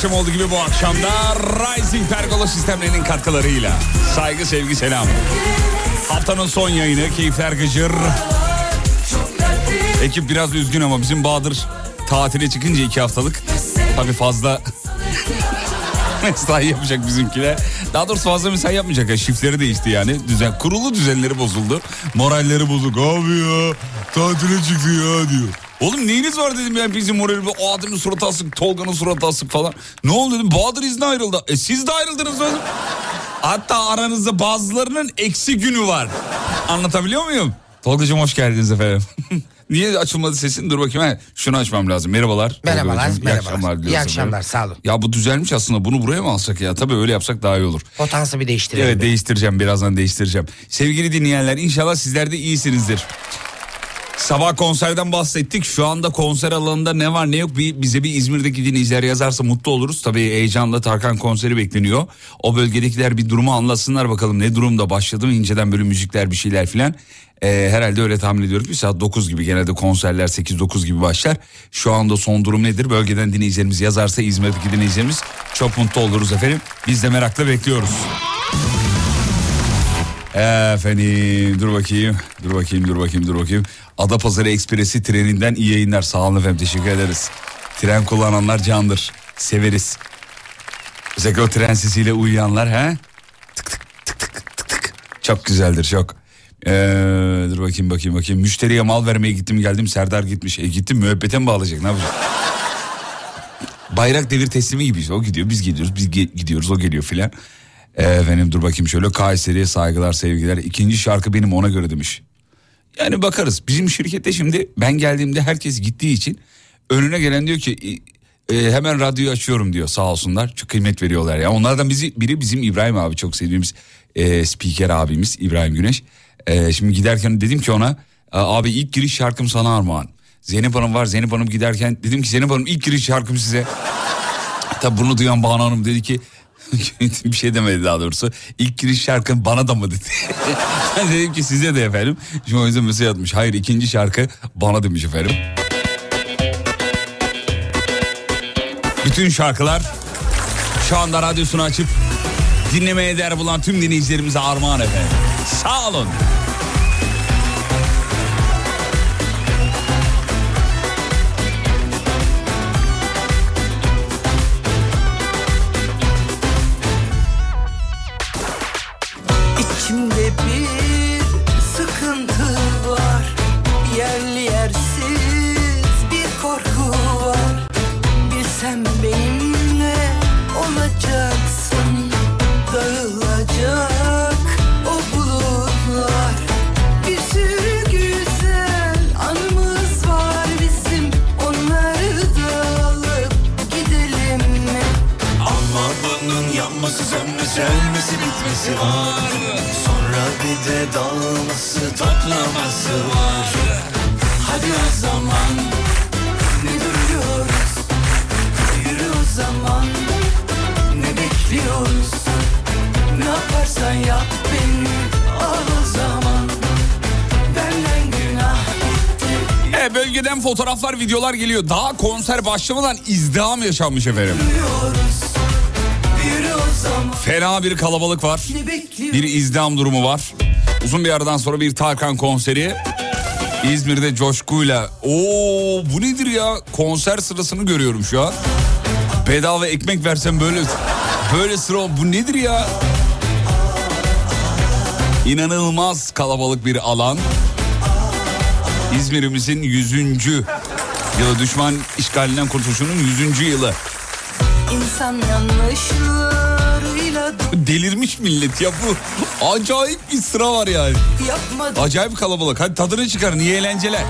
akşam olduğu gibi bu akşamda Rising Pergola sistemlerinin katkılarıyla saygı sevgi selam. Haftanın son yayını keyifler gıcır. Ekip biraz üzgün ama bizim Bahadır tatile çıkınca iki haftalık tabii fazla mesai yapacak bizimkiler. Daha doğrusu fazla mesai yapmayacak ya şifleri değişti yani. Düzen, kurulu düzenleri bozuldu. Moralleri bozuk. Abi ya tatile çıktı ya diyor. Oğlum neyiniz var dedim ya bizim morali o adamın suratı asık, Tolga'nın suratı asık falan. Ne oldu dedim Bahadır izne ayrıldı. E siz de ayrıldınız oğlum. Hatta aranızda bazılarının eksi günü var. Anlatabiliyor muyum? Tolga'cığım hoş geldiniz efendim. Niye açılmadı sesin? Dur bakayım. He, şunu açmam lazım. Merhabalar. Merhabalar. İyi merhabalar. akşamlar İyi akşamlar, efendim. sağ olun. Ya bu düzelmiş aslında. Bunu buraya mı alsak ya? Tabii öyle yapsak daha iyi olur. Potansı bir değiştirelim. Evet değiştireceğim birazdan değiştireceğim. Sevgili dinleyenler inşallah sizler de iyisinizdir. Sabah konserden bahsettik. Şu anda konser alanında ne var ne yok bir, bize bir İzmir'deki dinleyiciler yazarsa mutlu oluruz. Tabii heyecanla Tarkan konseri bekleniyor. O bölgedekiler bir durumu anlatsınlar bakalım ne durumda başladı mı inceden böyle müzikler bir şeyler filan. Ee, herhalde öyle tahmin ediyorum ki saat 9 gibi genelde konserler 8-9 gibi başlar. Şu anda son durum nedir? Bölgeden dinleyicilerimiz yazarsa İzmir'deki dinleyicilerimiz çok mutlu oluruz efendim. Biz de merakla bekliyoruz. Efendim dur bakayım dur bakayım dur bakayım dur bakayım. Adapazarı Ekspresi treninden iyi yayınlar sağ olun efendim teşekkür ederiz. Tren kullananlar candır severiz. Özellikle o tren sesiyle uyuyanlar he? Tık tık tık tık tık tık. Çok güzeldir çok. Ee, dur bakayım bakayım bakayım. Müşteriye mal vermeye gittim geldim Serdar gitmiş. E gittim müebbete mi bağlayacak ne yapacak? Bayrak devir teslimi gibi o gidiyor biz gidiyoruz biz ge- gidiyoruz o geliyor filan. Ee, efendim dur bakayım şöyle Kayseri'ye saygılar sevgiler. İkinci şarkı benim ona göre demiş. Yani bakarız bizim şirkette şimdi ben geldiğimde herkes gittiği için önüne gelen diyor ki e, hemen radyoyu açıyorum diyor sağ olsunlar. Çok kıymet veriyorlar ya. Onlardan bizi, biri bizim İbrahim abi çok sevdiğimiz e, spiker abimiz İbrahim Güneş. E, şimdi giderken dedim ki ona abi ilk giriş şarkım sana armağan. Zeynep Hanım var Zeynep Hanım giderken dedim ki Zeynep Hanım ilk giriş şarkım size. Tabi bunu duyan Banu Hanım dedi ki bir şey demedi daha doğrusu. İlk giriş şarkı bana da mı dedi. ben dedim ki size de efendim. Şimdi o yüzden mesaj atmış. Hayır ikinci şarkı bana demiş efendim. Bütün şarkılar şu anda radyosunu açıp dinlemeye değer bulan tüm dinleyicilerimize armağan efendim. Sağ olun. Bitmesi var Sonra bir de dağılması toplaması var Hadi o zaman Ne duruyoruz? Yürü o zaman Ne bekliyoruz? Ne yaparsan yap beni Al o zaman Benden günah gitti E, bölgeden fotoğraflar, videolar geliyor. Daha konser başlamadan izdiham yaşanmış efendim. Yürüyoruz Fena bir kalabalık var. Bir izdiham durumu var. Uzun bir aradan sonra bir Tarkan konseri. İzmir'de coşkuyla. Oo bu nedir ya? Konser sırasını görüyorum şu an. Bedava ekmek versem böyle böyle sıra bu nedir ya? İnanılmaz kalabalık bir alan. İzmir'imizin 100. yılı düşman işgalinden kurtuluşunun 100. yılı. İnsan yanlışlarıyla Delirmiş millet ya bu. Acayip bir sıra var yani. yapmadı Acayip kalabalık. Hadi tadını çıkarın. iyi eğlenceler.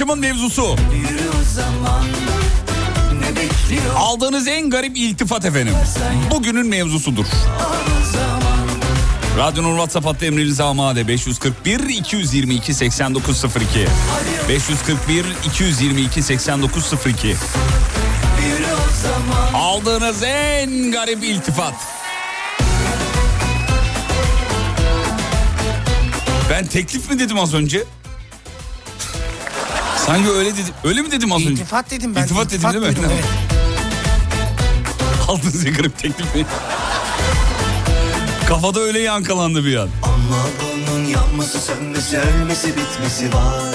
Akşamın mevzusu. Aldığınız en garip iltifat efendim. Bugünün mevzusudur. Radyonun WhatsApp hattı emrinize amade 541 222 8902. 541 222 8902. Yürü o zaman Aldığınız en garip iltifat. Ben teklif mi dedim az önce? Sanki öyle dedim. Öyle mi dedim az önce? İltifat dedim ben. İltifat dedim değil mi? evet. Aldığınız en garip teklif mi? Kafada öyle yankılandı bir an. Ama bunun yanması sönmesi ölmesi bitmesi var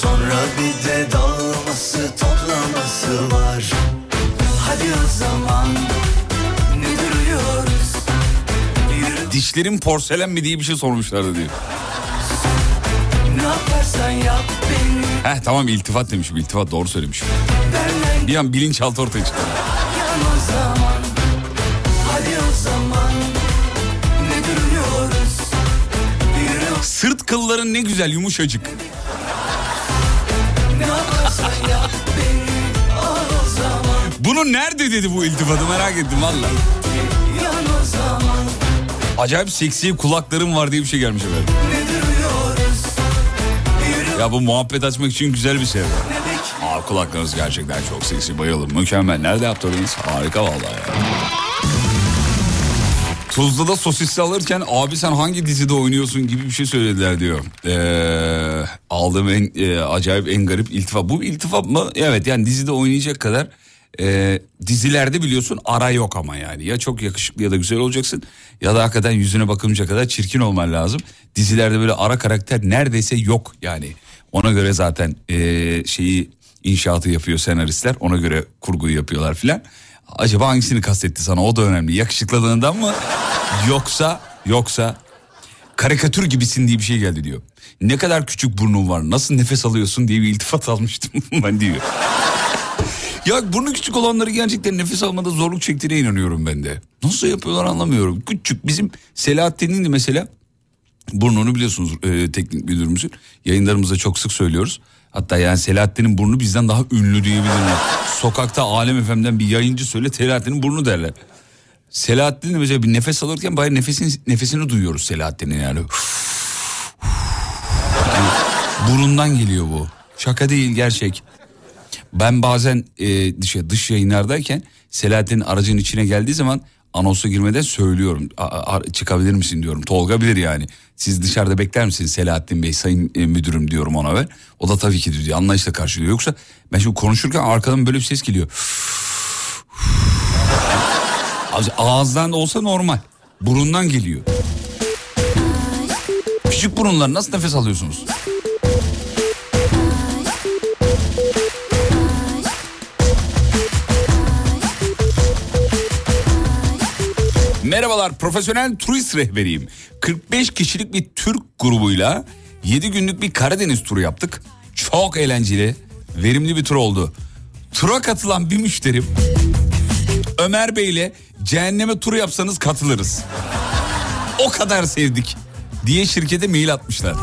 Sonra bir de dağılması toplaması var Hadi o zaman Ne duruyoruz Yürü Dişlerin porselen mi diye bir şey sormuşlardı diyor. ne yaparsan yap Heh tamam iltifat demişim. İltifat doğru söylemişim. Bir an bilinçaltı ortaya çıktı. Sırt kılların ne güzel yumuşacık. Bunu nerede dedi bu iltifatı merak ettim valla. Acayip seksi kulaklarım var diye bir şey gelmiş efendim. Ya bu muhabbet açmak için güzel bir şey. Aa kulaklarınız gerçekten çok seksi bayılırım. Mükemmel. Nerede yaptırdınız? Harika vallahi ya. Tuzla'da sosisli alırken abi sen hangi dizide oynuyorsun gibi bir şey söylediler diyor. Ee, aldığım en e, acayip en garip iltifat. Bu iltifat mı? Evet yani dizide oynayacak kadar e, dizilerde biliyorsun ara yok ama yani. Ya çok yakışıklı ya da güzel olacaksın ya da hakikaten yüzüne bakılınca kadar çirkin olman lazım. Dizilerde böyle ara karakter neredeyse yok yani. Ona göre zaten e, şeyi inşaatı yapıyor senaristler. Ona göre kurguyu yapıyorlar filan. Acaba hangisini kastetti sana o da önemli. Yakışıklılığından mı yoksa yoksa karikatür gibisin diye bir şey geldi diyor. Ne kadar küçük burnun var nasıl nefes alıyorsun diye bir iltifat almıştım ben diyor. Ya burnu küçük olanları gerçekten nefes almada zorluk çektiğine inanıyorum ben de. Nasıl yapıyorlar anlamıyorum. Küçük bizim Selahattin'in de mesela burnunu biliyorsunuz e, teknik müdürümüzün. Yayınlarımızda çok sık söylüyoruz. Hatta yani Selahattin'in burnu bizden daha ünlü diyebilirim. Sokakta Alem FM'den bir yayıncı söyle Selahattin'in burnu derler. Selahattin mesela bir nefes alırken bari nefesini, nefesini duyuyoruz Selahattin'in yani. Burundan geliyor bu. Şaka değil gerçek. Ben bazen e, dış, dış yayınlardayken Selahattin'in aracın içine geldiği zaman anonsa girmeden söylüyorum. A, a, çıkabilir misin diyorum. Tolga bilir yani. Siz dışarıda bekler misiniz Selahattin Bey sayın e, müdürüm diyorum ona ben. O da tabii ki diyor anlayışla karşılıyor. Yoksa ben şimdi konuşurken arkadan böyle bir ses geliyor. Ağızdan da olsa normal. Burundan geliyor. Küçük burunlar nasıl nefes alıyorsunuz? Merhabalar profesyonel turist rehberiyim. 45 kişilik bir Türk grubuyla 7 günlük bir Karadeniz turu yaptık. Çok eğlenceli, verimli bir tur oldu. Tura katılan bir müşterim Ömer Bey ile cehenneme turu yapsanız katılırız. O kadar sevdik diye şirkete mail atmışlar.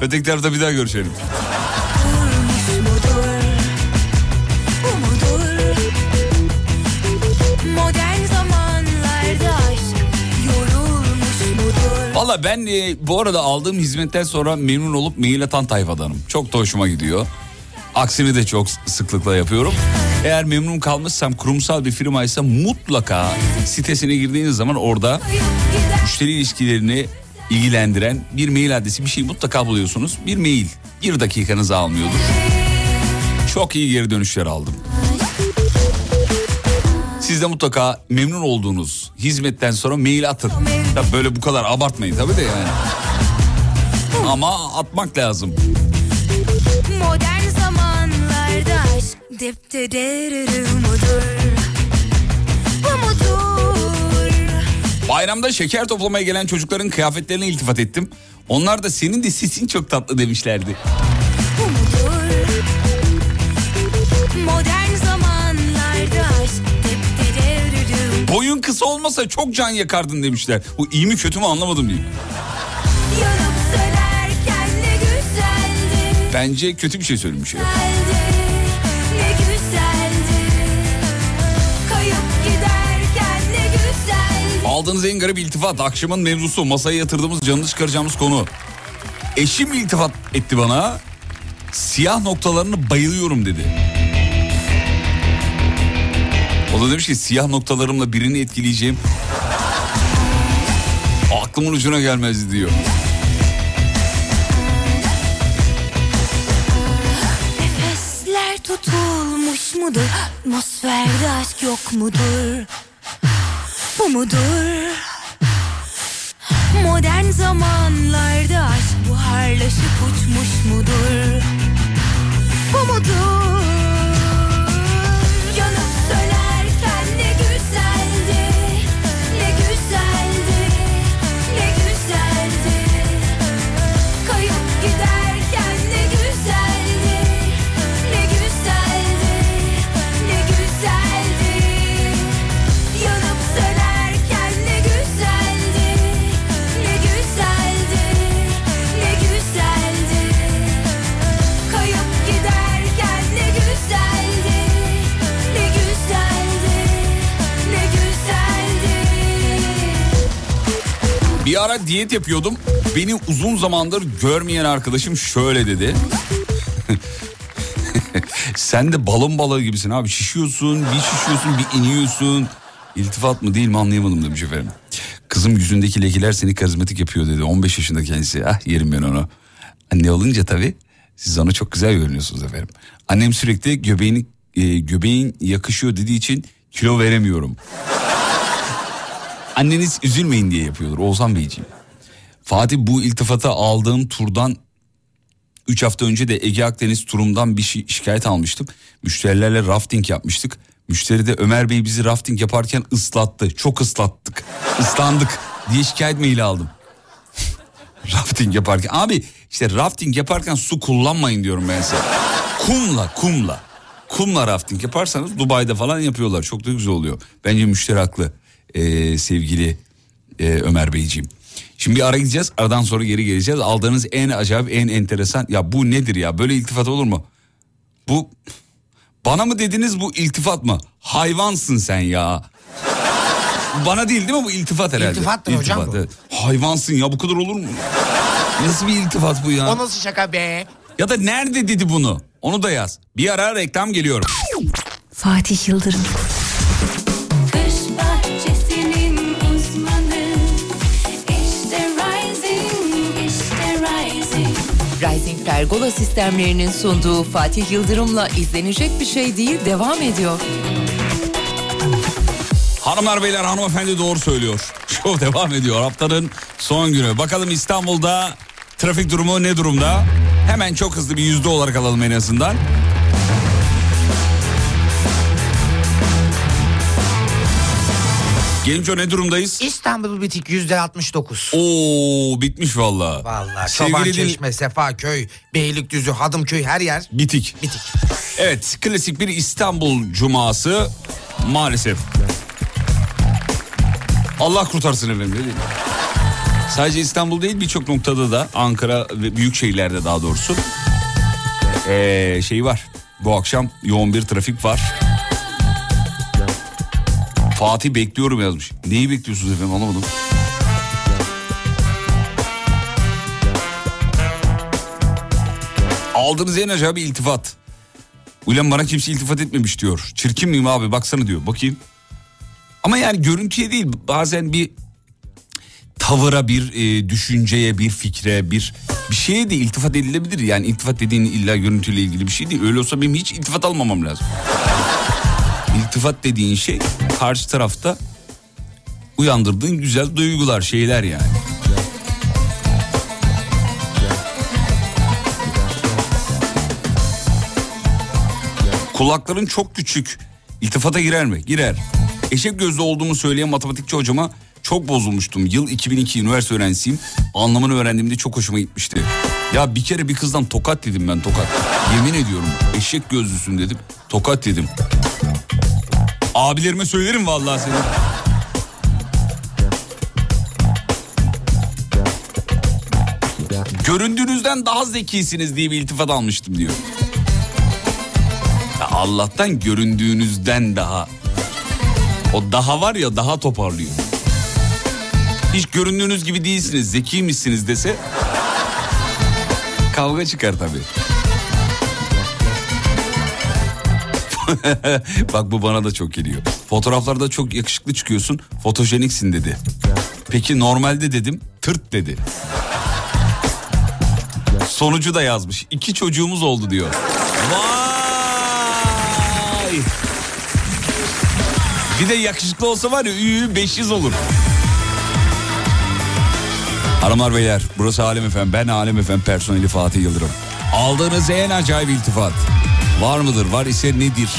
Öteki tarafta bir daha görüşelim. Valla ben e, bu arada aldığım hizmetten sonra memnun olup mail atan tayfadanım. Çok da hoşuma gidiyor. Aksini de çok sıklıkla yapıyorum. Eğer memnun kalmışsam kurumsal bir firmaysa mutlaka sitesine girdiğiniz zaman orada müşteri ilişkilerini ilgilendiren bir mail adresi bir şey mutlaka buluyorsunuz. Bir mail bir dakikanızı almıyordur. Çok iyi geri dönüşler aldım. Siz de mutlaka memnun olduğunuz hizmetten sonra mail atın. Tabii böyle bu kadar abartmayın tabii de yani. Ama atmak lazım. modern zamanlarda aşk deptederir mudur? Bayramda şeker toplamaya gelen çocukların kıyafetlerine iltifat ettim. Onlar da senin de sesin çok tatlı demişlerdi. Modern Boyun kısa olmasa çok can yakardın demişler. Bu iyi mi kötü mü anlamadım güzeldi Bence kötü bir şey söylemiş ya. Aldığınız en garip iltifat akşamın mevzusu masaya yatırdığımız canını çıkaracağımız konu. Eşim iltifat etti bana. Siyah noktalarını bayılıyorum dedi. O da demiş ki siyah noktalarımla birini etkileyeceğim. Aklımın ucuna gelmezdi diyor. Nefesler tutulmuş mudur? Atmosferde aşk yok mudur? Bu mudur? Modern zamanlarda aşk buharlaşıp uçmuş mudur? Bu mudur? Ara diyet yapıyordum. Beni uzun zamandır görmeyen arkadaşım şöyle dedi. Sen de balon balığı gibisin abi. Şişiyorsun, bir şişiyorsun, bir iniyorsun. İltifat mı değil mi anlayamadım demiş efendim. Kızım yüzündeki lekeler seni karizmatik yapıyor dedi. 15 yaşında kendisi. Ah yerim ben onu. Anne olunca tabii siz ona çok güzel görünüyorsunuz efendim. Annem sürekli göbeğini e, göbeğin yakışıyor dediği için kilo veremiyorum. Anneniz üzülmeyin diye yapıyordur Oğuzhan Beyciğim. Fatih bu iltifatı aldığım turdan 3 hafta önce de Ege Akdeniz turumdan bir şi- şikayet almıştım. Müşterilerle rafting yapmıştık. Müşteri de Ömer Bey bizi rafting yaparken ıslattı. Çok ıslattık. Islandık diye şikayet maili aldım. Rafting yaparken. Abi işte rafting yaparken su kullanmayın diyorum ben size. Kumla kumla. Kumla rafting yaparsanız Dubai'de falan yapıyorlar. Çok da güzel oluyor. Bence müşteri haklı ee, sevgili e, Ömer Beyciğim. Şimdi bir ara gideceğiz. Aradan sonra geri geleceğiz. Aldığınız en acayip en enteresan. Ya bu nedir ya? Böyle iltifat olur mu? Bu bana mı dediniz bu iltifat mı? Hayvansın sen ya. Bana değil değil mi bu iltifat herhalde? İltifattır hocam bu. evet. Hayvansın ya bu kadar olur mu? Nasıl bir iltifat bu ya? O nasıl şaka be? Ya da nerede dedi bunu? Onu da yaz. Bir ara reklam geliyor. Fatih Yıldırım. Pergola sistemlerinin sunduğu Fatih Yıldırım'la izlenecek bir şey değil devam ediyor. Hanımlar beyler hanımefendi doğru söylüyor. Şov devam ediyor haftanın son günü. Bakalım İstanbul'da trafik durumu ne durumda? Hemen çok hızlı bir yüzde olarak alalım en azından. Genco ne durumdayız? İstanbul bitik yüzde 69. Oo bitmiş valla. Sevgili Çoban din- Çeşme, Sefaköy, Beylikdüzü, Hadımköy her yer Bitik. bitik. Evet klasik bir İstanbul cuması maalesef. Allah kurtarsın efendim. değil mi? Sadece İstanbul değil birçok noktada da Ankara ve büyük şehirlerde daha doğrusu ee, şey var. Bu akşam yoğun bir trafik var. Fatih bekliyorum yazmış. Neyi bekliyorsunuz efendim anlamadım. Aldığınız en acayip bir iltifat. Ulan bana kimse iltifat etmemiş diyor. Çirkin miyim abi baksana diyor. Bakayım. Ama yani görüntüye değil bazen bir tavıra bir e, düşünceye bir fikre bir bir şeye de iltifat edilebilir. Yani iltifat dediğin illa görüntüyle ilgili bir şey değil. Öyle olsa benim hiç iltifat almamam lazım. İltifat dediğin şey karşı tarafta uyandırdığın güzel duygular şeyler yani. Kulakların çok küçük. İltifata girer mi? Girer. Eşek gözlü olduğumu söyleyen matematikçi hocama çok bozulmuştum. Yıl 2002 üniversite öğrencisiyim. Anlamını öğrendiğimde çok hoşuma gitmişti. Ya bir kere bir kızdan tokat dedim ben tokat. Yemin ediyorum eşek gözlüsün dedim. Tokat dedim. Abilerime söylerim vallahi seni. Göründüğünüzden daha zekisiniz diye bir iltifat almıştım diyor. Ya Allah'tan göründüğünüzden daha. O daha var ya daha toparlıyor. Hiç göründüğünüz gibi değilsiniz, zekiymişsiniz dese kavga çıkar tabii. Bak bu bana da çok geliyor. Fotoğraflarda çok yakışıklı çıkıyorsun, fotojeniksin dedi. Peki normalde dedim, tırt dedi. Sonucu da yazmış. İki çocuğumuz oldu diyor. Vay! Bir de yakışıklı olsa var ya üyü 500 olur. Hanımlar beyler burası Alem Efem. Ben Alem Efem personeli Fatih Yıldırım. Aldığınız en acayip iltifat. Var mıdır? Var ise nedir?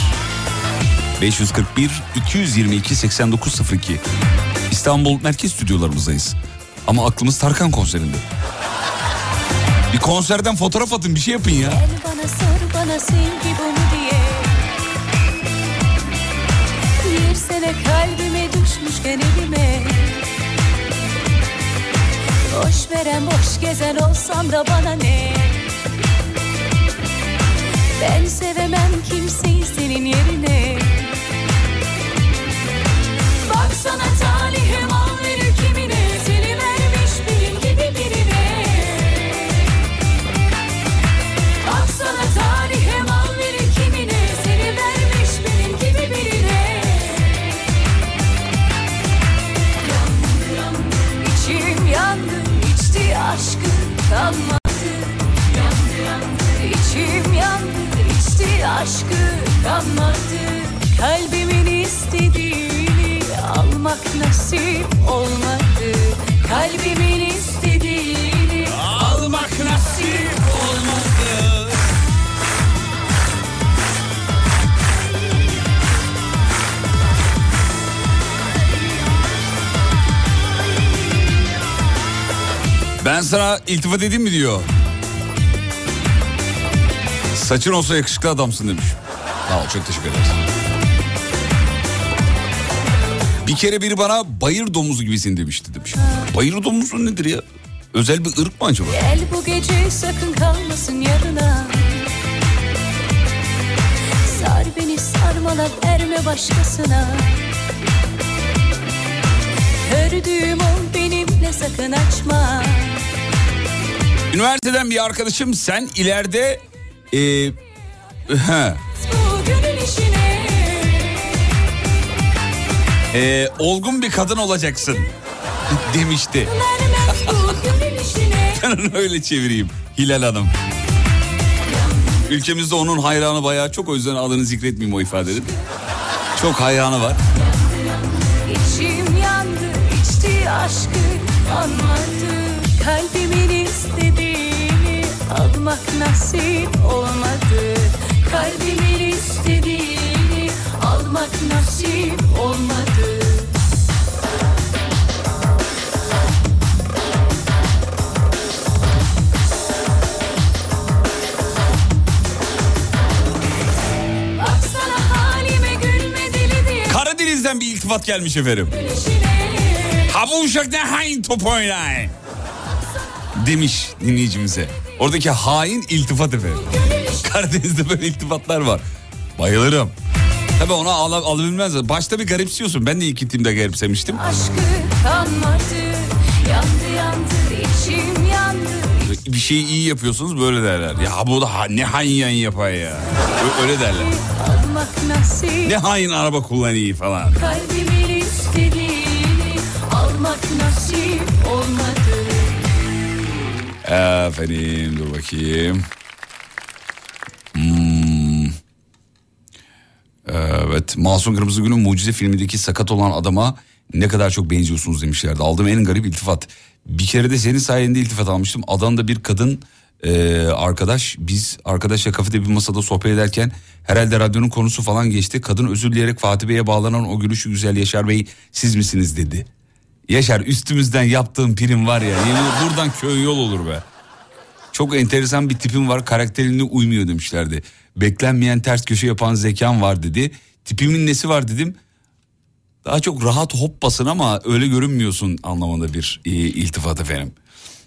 541 222 8902 İstanbul merkez stüdyolarımızdayız. Ama aklımız Tarkan konserinde. Bir konserden fotoğraf atın bir şey yapın ya. Gel bana sor bana sevgi bu mu diye Bir sene kalbime düşmüşken elime Boş veren boş gezen olsam da bana ne Ben sevemem kimseyi senin yerine. Baksana talihim aşkı kalmadı Kalbimin istediğini almak nasip olmadı. Kalbimin istediğini almak nasip olmadı. Ben sana iltifat edeyim mi diyor. Saçın olsa yakışıklı adamsın demiş. Sağ ol çok teşekkür ederiz. Bir kere biri bana bayır domuzu gibisin demişti demiş. Bayır domuzu nedir ya? Özel bir ırk mı acaba? Gel bu gece sakın kalmasın yarına Sar beni sarmala verme başkasına Ördüğüm ol benimle sakın açma Üniversiteden bir arkadaşım sen ileride... E, he, Bu gönül işine e, olgun bir kadın olacaksın demişti. Ben onu öyle çevireyim Hilal Hanım. Ülkemizde onun hayranı bayağı çok o yüzden adını zikretmeyeyim o ifadenin. Çok hayranı var. İçim yandı içti aşkı anladı Kalbimin istediğini almak nasip olmadı nasip olmadı Karadeniz'den bir iltifat gelmiş efendim. Ha bu uşak ne hain top oynayın. Demiş dinleyicimize. Oradaki hain iltifat efendim. Karadeniz'de böyle iltifatlar var. Bayılırım. Tabii ona al alabilmez. Başta bir garipsiyorsun. Ben de ilk gittiğimde garipsemiştim. Aşkı kalmadı Yandı yandı içim yandı Bir şeyi iyi yapıyorsunuz böyle derler. Ya bu da ne hain yapar ya. Öyle derler. Ne hain araba kullanıyor falan. Kalbimin istediğini almak nasip olmadı Efendim dur bakayım. Evet Masum Kırmızıgül'ün Mucize filmindeki sakat olan adama ne kadar çok benziyorsunuz demişlerdi. Aldığım en garip iltifat. Bir kere de senin sayende iltifat almıştım. Adana'da bir kadın e, arkadaş biz arkadaşla kafede bir masada sohbet ederken herhalde radyonun konusu falan geçti. Kadın özür dileyerek Fatih Bey'e bağlanan o gülüşü güzel Yaşar Bey siz misiniz dedi. Yaşar üstümüzden yaptığım prim var ya yemin buradan köy yol olur be. Çok enteresan bir tipim var karakterine uymuyor demişlerdi. Beklenmeyen ters köşe yapan zekam var dedi. Tipimin nesi var dedim. Daha çok rahat hoppasın ama öyle görünmüyorsun anlamında bir e, iltifat efendim.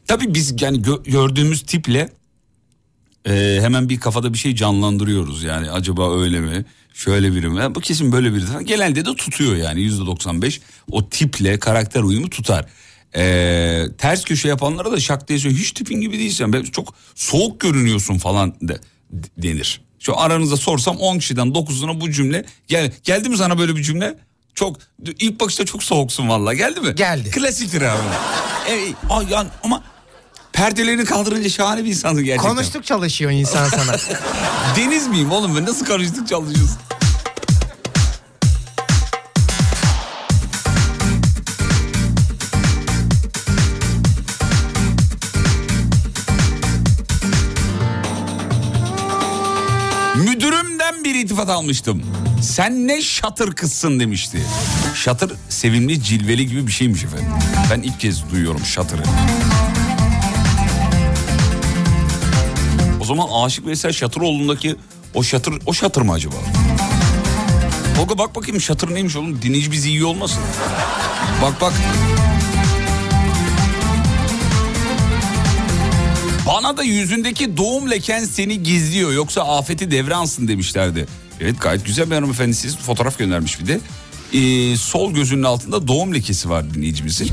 Tabii biz yani gö- gördüğümüz tiple e, hemen bir kafada bir şey canlandırıyoruz. Yani acaba öyle mi? Şöyle biri mi? Bu kesin böyle biri. Genelde de tutuyor yani yüzde 95 o tiple karakter uyumu tutar. E, ters köşe yapanlara da şak diye söylüyor. Hiç tipin gibi değilsin. Çok soğuk görünüyorsun falan de, denir. Şu aranızda sorsam 10 kişiden 9'una bu cümle gel geldi mi sana böyle bir cümle? Çok ilk bakışta çok soğuksun valla. Geldi mi? Geldi. Klasiktir abi. E, ay, yani ama perdelerini kaldırınca şahane bir insansın gerçekten. Konuştuk çalışıyor insan sana. Deniz miyim oğlum ben nasıl karıştık çalışıyoruz? İtifat almıştım. Sen ne şatır kızsın demişti. Şatır sevimli cilveli gibi bir şeymiş efendim. Ben ilk kez duyuyorum şatırı. O zaman Aşık Veysel Şatıroğlu'ndaki o şatır o şatır mı acaba? Tolga bak bakayım şatır neymiş oğlum dinleyici bizi iyi olmasın. Bak bak. Bana da yüzündeki doğum leken seni gizliyor yoksa afeti devransın demişlerdi. Evet gayet güzel bir hanımefendi siz fotoğraf göndermiş bir de. Ee, sol gözünün altında doğum lekesi var dinleyicimizin.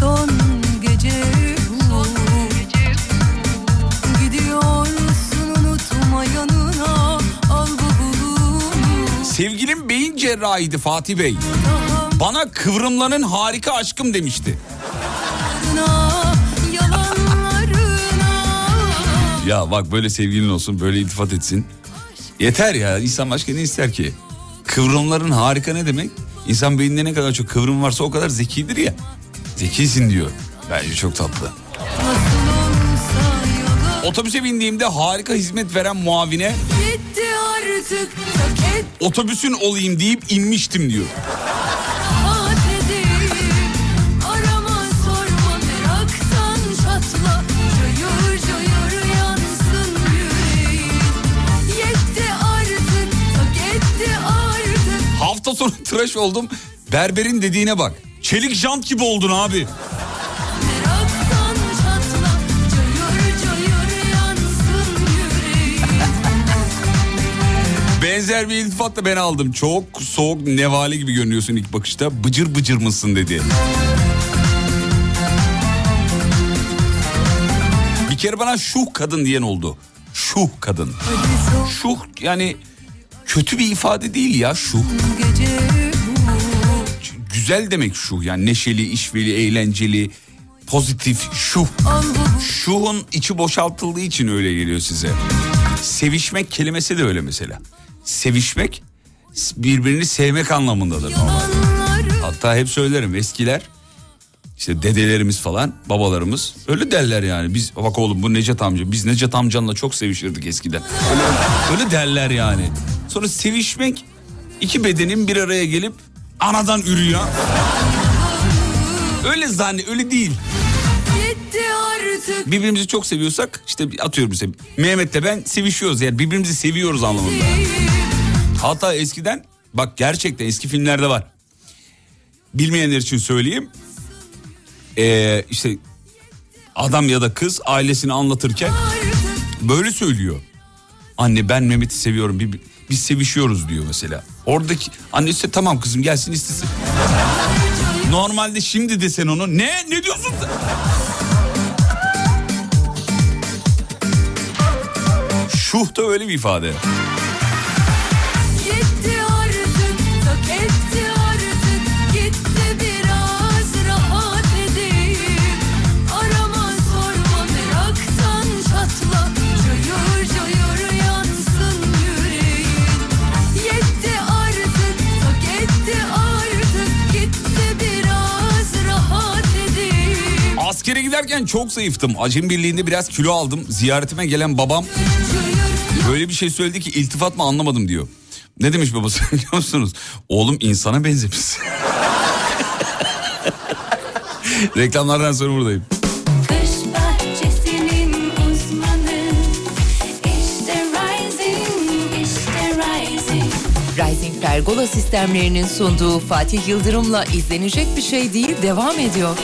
Son gece Sevgilim beyin cerrahiydi Fatih Bey. Bana kıvrımlanın harika aşkım demişti. Ya bak böyle sevgilin olsun böyle iltifat etsin. Yeter ya insan başka ne ister ki? Kıvrımların harika ne demek? İnsan beyninde ne kadar çok kıvrım varsa o kadar zekidir ya. Zekisin diyor. Bence çok tatlı. Otobüse bindiğimde harika hizmet veren muavine artık otobüsün olayım deyip inmiştim diyor. Sonra tıraş oldum. Berberin dediğine bak. Çelik jant gibi oldun abi. Benzer bir iltifatla ben aldım. Çok soğuk nevale gibi görünüyorsun ilk bakışta. Bıcır bıcır mısın dedi. Bir kere bana şuh kadın diyen oldu. Şuh kadın. Şuh yani kötü bir ifade değil ya şuh. Gece Güzel demek şuh yani neşeli, işveli, eğlenceli, pozitif bu Şuhun içi boşaltıldığı için öyle geliyor size. Sevişmek kelimesi de öyle mesela. Sevişmek birbirini sevmek anlamındadır. Hatta hep söylerim eskiler işte dedelerimiz falan babalarımız öyle derler yani. Biz bak oğlum bu Necat amca biz Necat amcanla çok sevişirdik eskiden. Öyle, öyle derler yani. Sonra sevişmek iki bedenin bir araya gelip anadan ürüyor. Öyle zanne öyle değil. Birbirimizi çok seviyorsak işte atıyorum mesela Mehmet'le ben sevişiyoruz yani birbirimizi seviyoruz anlamında. Hatta eskiden bak gerçekten eski filmlerde var. Bilmeyenler için söyleyeyim. Ee, işte adam ya da kız ailesini anlatırken böyle söylüyor. Anne ben Mehmet'i seviyorum bir, biz sevişiyoruz diyor mesela. Oradaki annesi de tamam kızım gelsin istesin. Normalde şimdi desen onu ne ne diyorsun? Şuh da öyle bir ifade. Giderken çok zayıftım. Acem Birliği'nde biraz kilo aldım. Ziyaretime gelen babam böyle bir şey söyledi ki iltifat mı anlamadım diyor. Ne demiş babası biliyor musunuz? Oğlum insana benzemiş. Reklamlardan sonra buradayım. Kış bahçesinin uzmanı İşte Rising, işte Rising Rising Pergola sistemlerinin sunduğu Fatih Yıldırım'la izlenecek bir şey değil devam ediyor.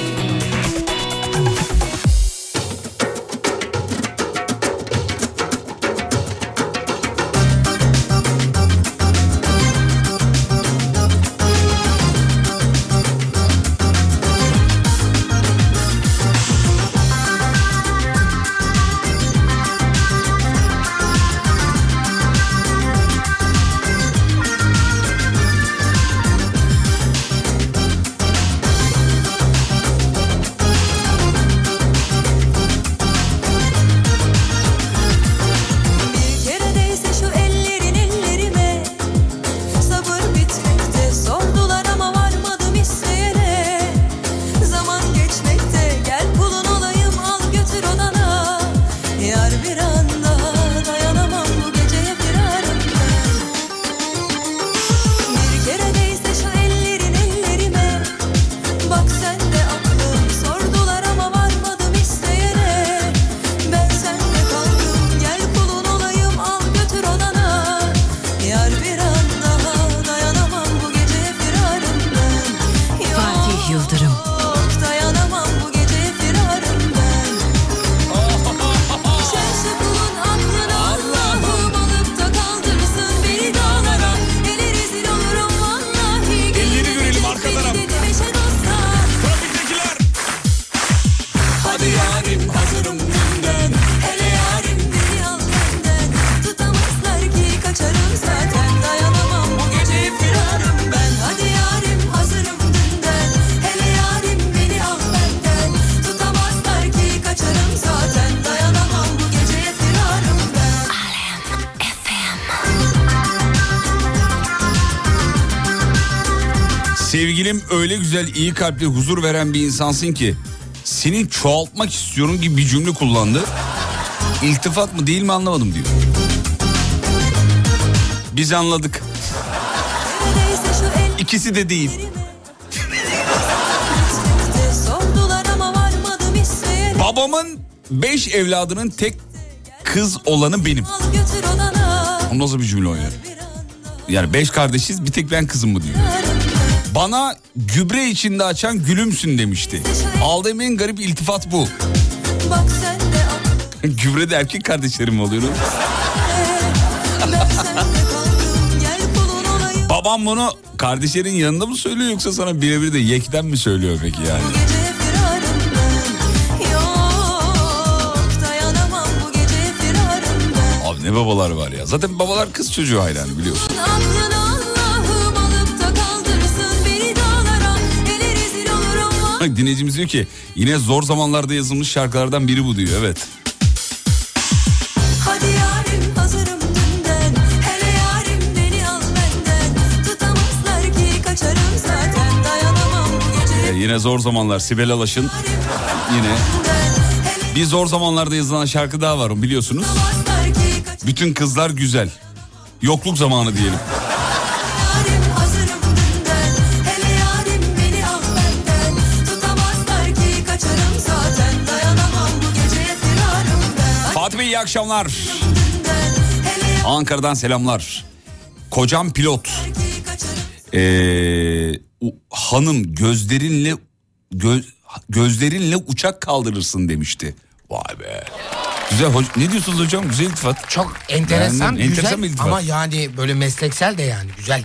Öyle güzel, iyi kalpli, huzur veren bir insansın ki seni çoğaltmak istiyorum gibi bir cümle kullandı. İltifat mı değil mi anlamadım diyor. Biz anladık. İkisi de değil. Babamın beş evladının tek kız olanı benim. O nasıl bir cümle o ya? Bir anda Yani beş kardeşiz bir tek ben kızım mı diyor. Bana gübre içinde açan gülümsün demişti. Aldığım en garip iltifat bu. Gübre de erkek kardeşlerim mi oluyor? Ben sende kaldım Gel kulun olayım Babam bunu kardeşlerin yanında mı söylüyor yoksa sana birebir de yekten mi söylüyor peki yani? Yok Abi ne babalar var ya. Zaten babalar kız çocuğu hayranı biliyorsun. Bak dinleyicimiz diyor ki yine zor zamanlarda yazılmış şarkılardan biri bu diyor. Evet. Benden Ee, yine zor zamanlar Sibel Alaş'ın yine bir zor zamanlarda yazılan şarkı daha var biliyorsunuz. Bütün kızlar güzel. Yokluk zamanı diyelim. Akşamlar. Ankara'dan selamlar. Kocam pilot. Ee, hanım gözlerinle gö- gözlerinle uçak kaldırırsın demişti. Vay be. Güzel hoş- ne diyorsunuz hocam? Güzel iltifat. Çok enteresan, Beğendim. güzel Enteresan bir iltifat. ama yani böyle mesleksel de yani güzel.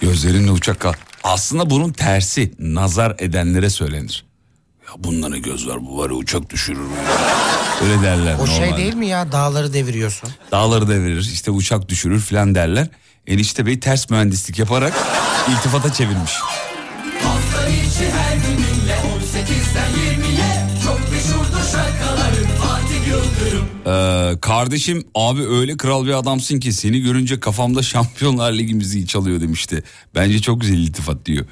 Gözlerinle uçak kal. Aslında bunun tersi nazar edenlere söylenir. Ne göz var bu var ya uçak düşürür? Öyle derler. O şey normalde. değil mi ya dağları deviriyorsun. Dağları devirir işte uçak düşürür filan derler. Enişte Bey ters mühendislik yaparak iltifata çevirmiş. Hafta içi her gününle 18'den 20'ye Çok meşhurdur şarkıların Fatih Yıldırım Ee, kardeşim abi öyle kral bir adamsın ki seni görünce kafamda Şampiyonlar Ligi müziği çalıyor demişti. Bence çok güzel iltifat diyor.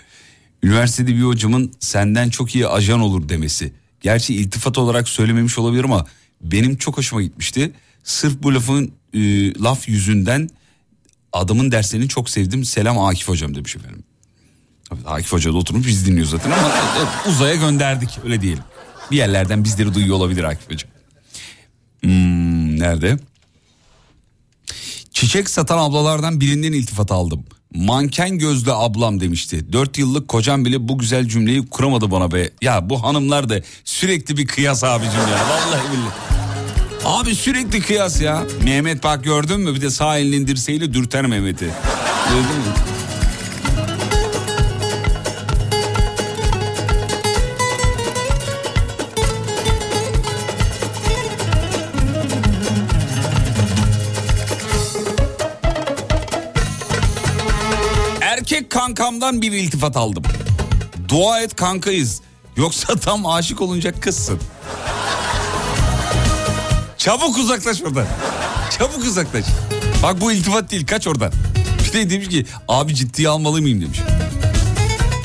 Üniversitede bir hocamın senden çok iyi ajan olur demesi. Gerçi iltifat olarak söylememiş olabilir ama benim çok hoşuma gitmişti. Sırf bu lafın e, laf yüzünden adamın derslerini çok sevdim. Selam Akif hocam demiş efendim. Akif Hoca da oturmuş biz dinliyoruz zaten ama e, uzaya gönderdik öyle diyelim. Bir yerlerden bizleri duyuyor olabilir Akif Hoca. Hmm, nerede? Çiçek satan ablalardan birinden iltifat aldım. Manken gözlü ablam demişti. Dört yıllık kocam bile bu güzel cümleyi kuramadı bana be. Ya bu hanımlar da sürekli bir kıyas abicim ya. Vallahi billahi. Abi sürekli kıyas ya. Mehmet bak gördün mü bir de sağ elinin dirseğiyle dürter Mehmet'i. Gördün mü? Kankamdan bir iltifat aldım. Dua et kankayız. Yoksa tam aşık olunca kızsın. Çabuk uzaklaş oradan. Çabuk uzaklaş. Bak bu iltifat değil kaç oradan. Bir de demiş ki abi ciddiye almalı mıyım demiş.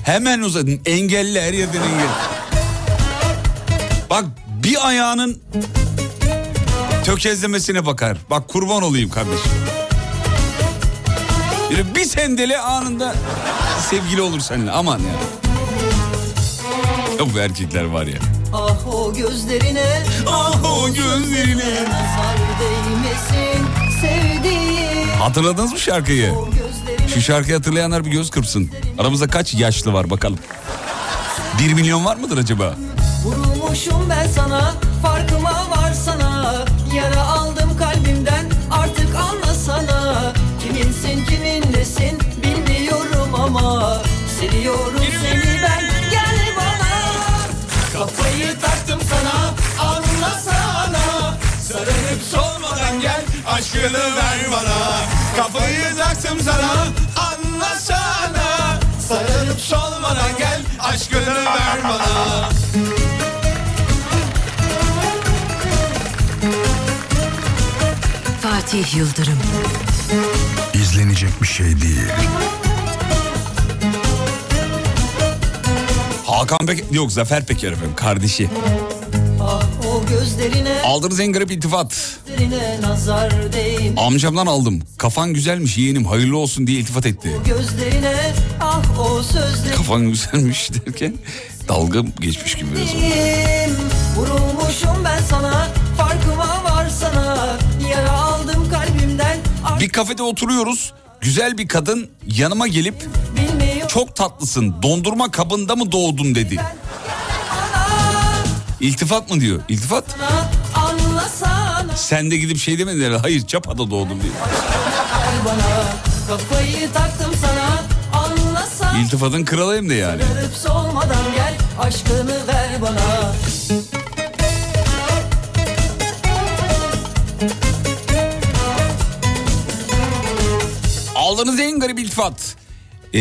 Hemen uzadın engelli her yerden engelli. Bak bir ayağının tökezlemesine bakar. Bak kurban olayım kardeşim. Böyle bir sendele anında sevgili olur seninle aman ya. Ya bu erkekler var ya. Ah o gözlerine Ah o gözlerine. Hatırladınız mı şarkıyı? Şu şarkıyı hatırlayanlar bir göz kırpsın. Aramızda kaç yaşlı var bakalım. Bir milyon var mıdır acaba? Vurulmuşum ben sana farkıma nesin bilmiyorum ama Seviyorum seni ben. Gel bana. Kafayı taktım sana anlasana Sarılıp solmadan gel aşkını ver bana. Kafayı taktım sana anlasana Sarılıp solmadan gel aşkını ver bana. Fatih Yıldırım İzlenecek bir şey değil. Hakan Peker, yok Zafer Peker efendim kardeşi. Ah Aldığınız en garip iltifat. Amcamdan aldım. Kafan güzelmiş yeğenim hayırlı olsun diye iltifat etti. Ah Kafan güzelmiş derken dalga geçmiş gibi biraz oldu. Vurulmuşum ben sana farkıma var sana Yara aldım kalbimden Bir kafede oturuyoruz. Güzel bir kadın yanıma gelip çok tatlısın dondurma kabında mı doğdun dedi. İltifat mı diyor? İltifat? Sen de gidip şey demedin herhalde. Hayır çapada doğdum diyor. İltifatın kralıyım de yani. Aşkını ver bana Aldığınız en garip iltifat. Ee,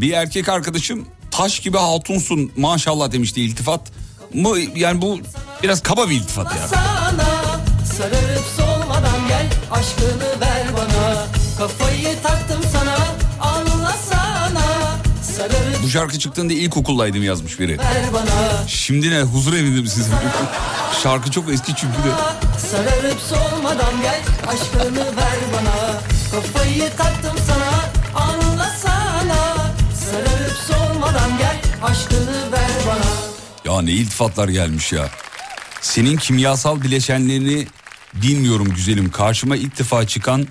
bir erkek arkadaşım taş gibi hatunsun maşallah demişti iltifat. Mı, yani bu biraz kaba bir iltifat ya. Sararıp solmadan gel aşkını ver bana Kafayı taktım sana anlasana Sararıp Bu şarkı çıktığında ilkokuldaydım yazmış biri. Şimdi ne huzur evindim sizin. şarkı çok eski çünkü de. Sararıp solmadan gel aşkını ver bana Kafayı taktım sana anlasana Sararıp solmadan gel aşkını ver bana Ya ne iltifatlar gelmiş ya. Senin kimyasal bileşenlerini bilmiyorum güzelim. Karşıma ilk defa çıkan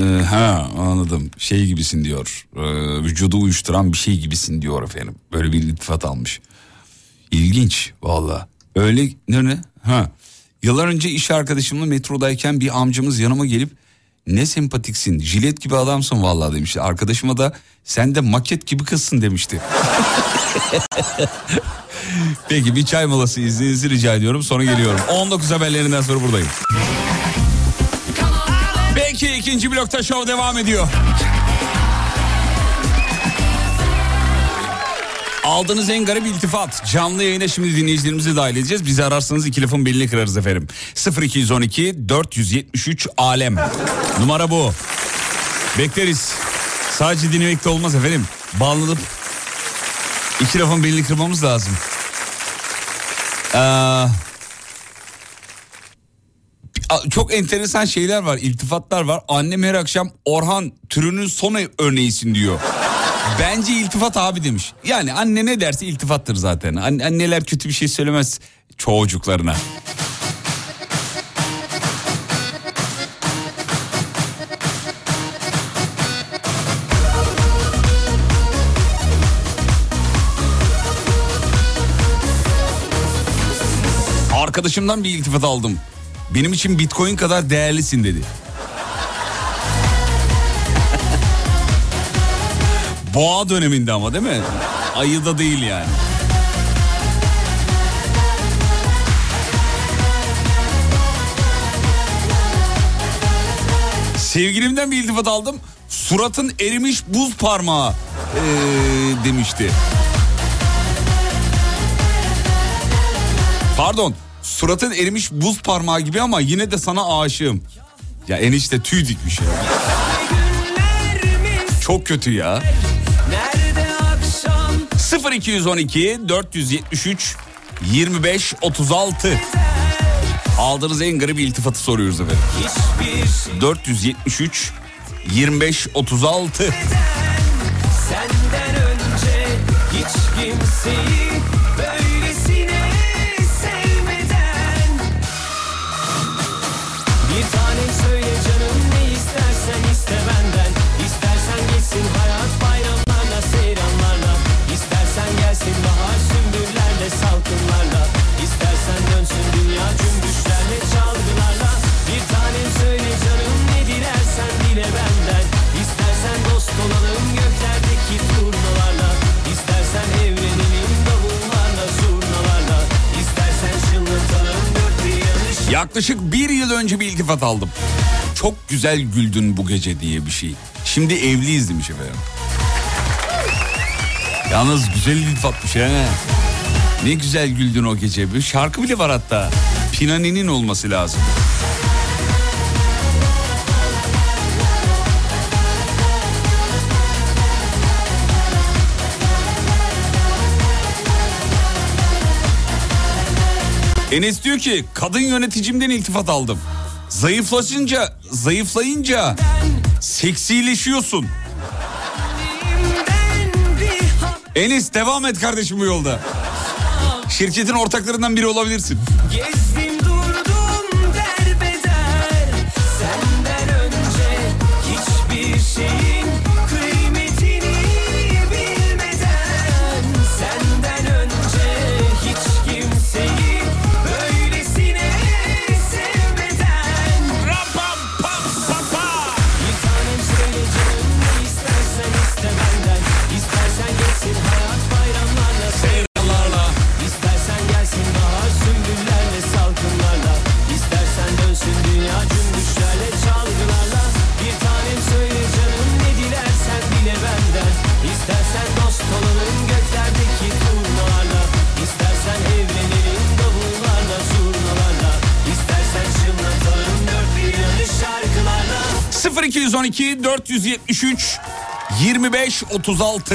e, ha anladım şey gibisin diyor. E, vücudu uyuşturan bir şey gibisin diyor efendim. Böyle bir iltifat almış. İlginç valla. Öyle ne ne? Ha. Yıllar önce iş arkadaşımla metrodayken bir amcamız yanıma gelip ne sempatiksin jilet gibi adamsın vallahi demişti. Arkadaşıma da sen de maket gibi kızsın demişti. Peki bir çay molası izninizi rica ediyorum sonra geliyorum. 19 haberlerinden sonra buradayım. Peki ikinci blokta show devam ediyor. Aldığınız en garip iltifat. Canlı yayına şimdi dinleyicilerimizi dahil edeceğiz. Bizi ararsanız iki lafın belini kırarız efendim. 0212 473 alem. Numara bu. Bekleriz. Sadece dinlemekte olmaz efendim. Bağlanıp iki lafın belini kırmamız lazım. Ee, çok enteresan şeyler var, iltifatlar var. Annem her akşam Orhan türünün son örneğisin diyor. Bence iltifat abi demiş. Yani anne ne derse iltifattır zaten. An- anneler kötü bir şey söylemez çocuklarına. Arkadaşımdan bir iltifat aldım. Benim için bitcoin kadar değerlisin dedi. Boğa döneminde ama değil mi? Ayıda değil yani. Sevgilimden bir iltifat aldım. Suratın erimiş buz parmağı ee, demişti. Pardon suratın erimiş buz parmağı gibi ama yine de sana aşığım. Ya enişte tüy dikmiş ya. Çok kötü ya. Nerede akşam 0212 473 25 36 Aldığınız en garip iltifatı soruyoruz efendim. hiçbir 473 25 36 senden önce hiç kimseyi Yaklaşık bir yıl önce bir iltifat aldım. Çok güzel güldün bu gece diye bir şey. Şimdi evliyiz demiş efendim. Yalnız güzel iltifatmış he. Ne güzel güldün o gece. Bir şarkı bile var hatta. Pinani'nin olması lazım. Enes diyor ki kadın yöneticimden iltifat aldım. Zayıflaşınca, zayıflayınca seksileşiyorsun. Enes devam et kardeşim bu yolda. Şirketin ortaklarından biri olabilirsin. Gezdim 473 25 36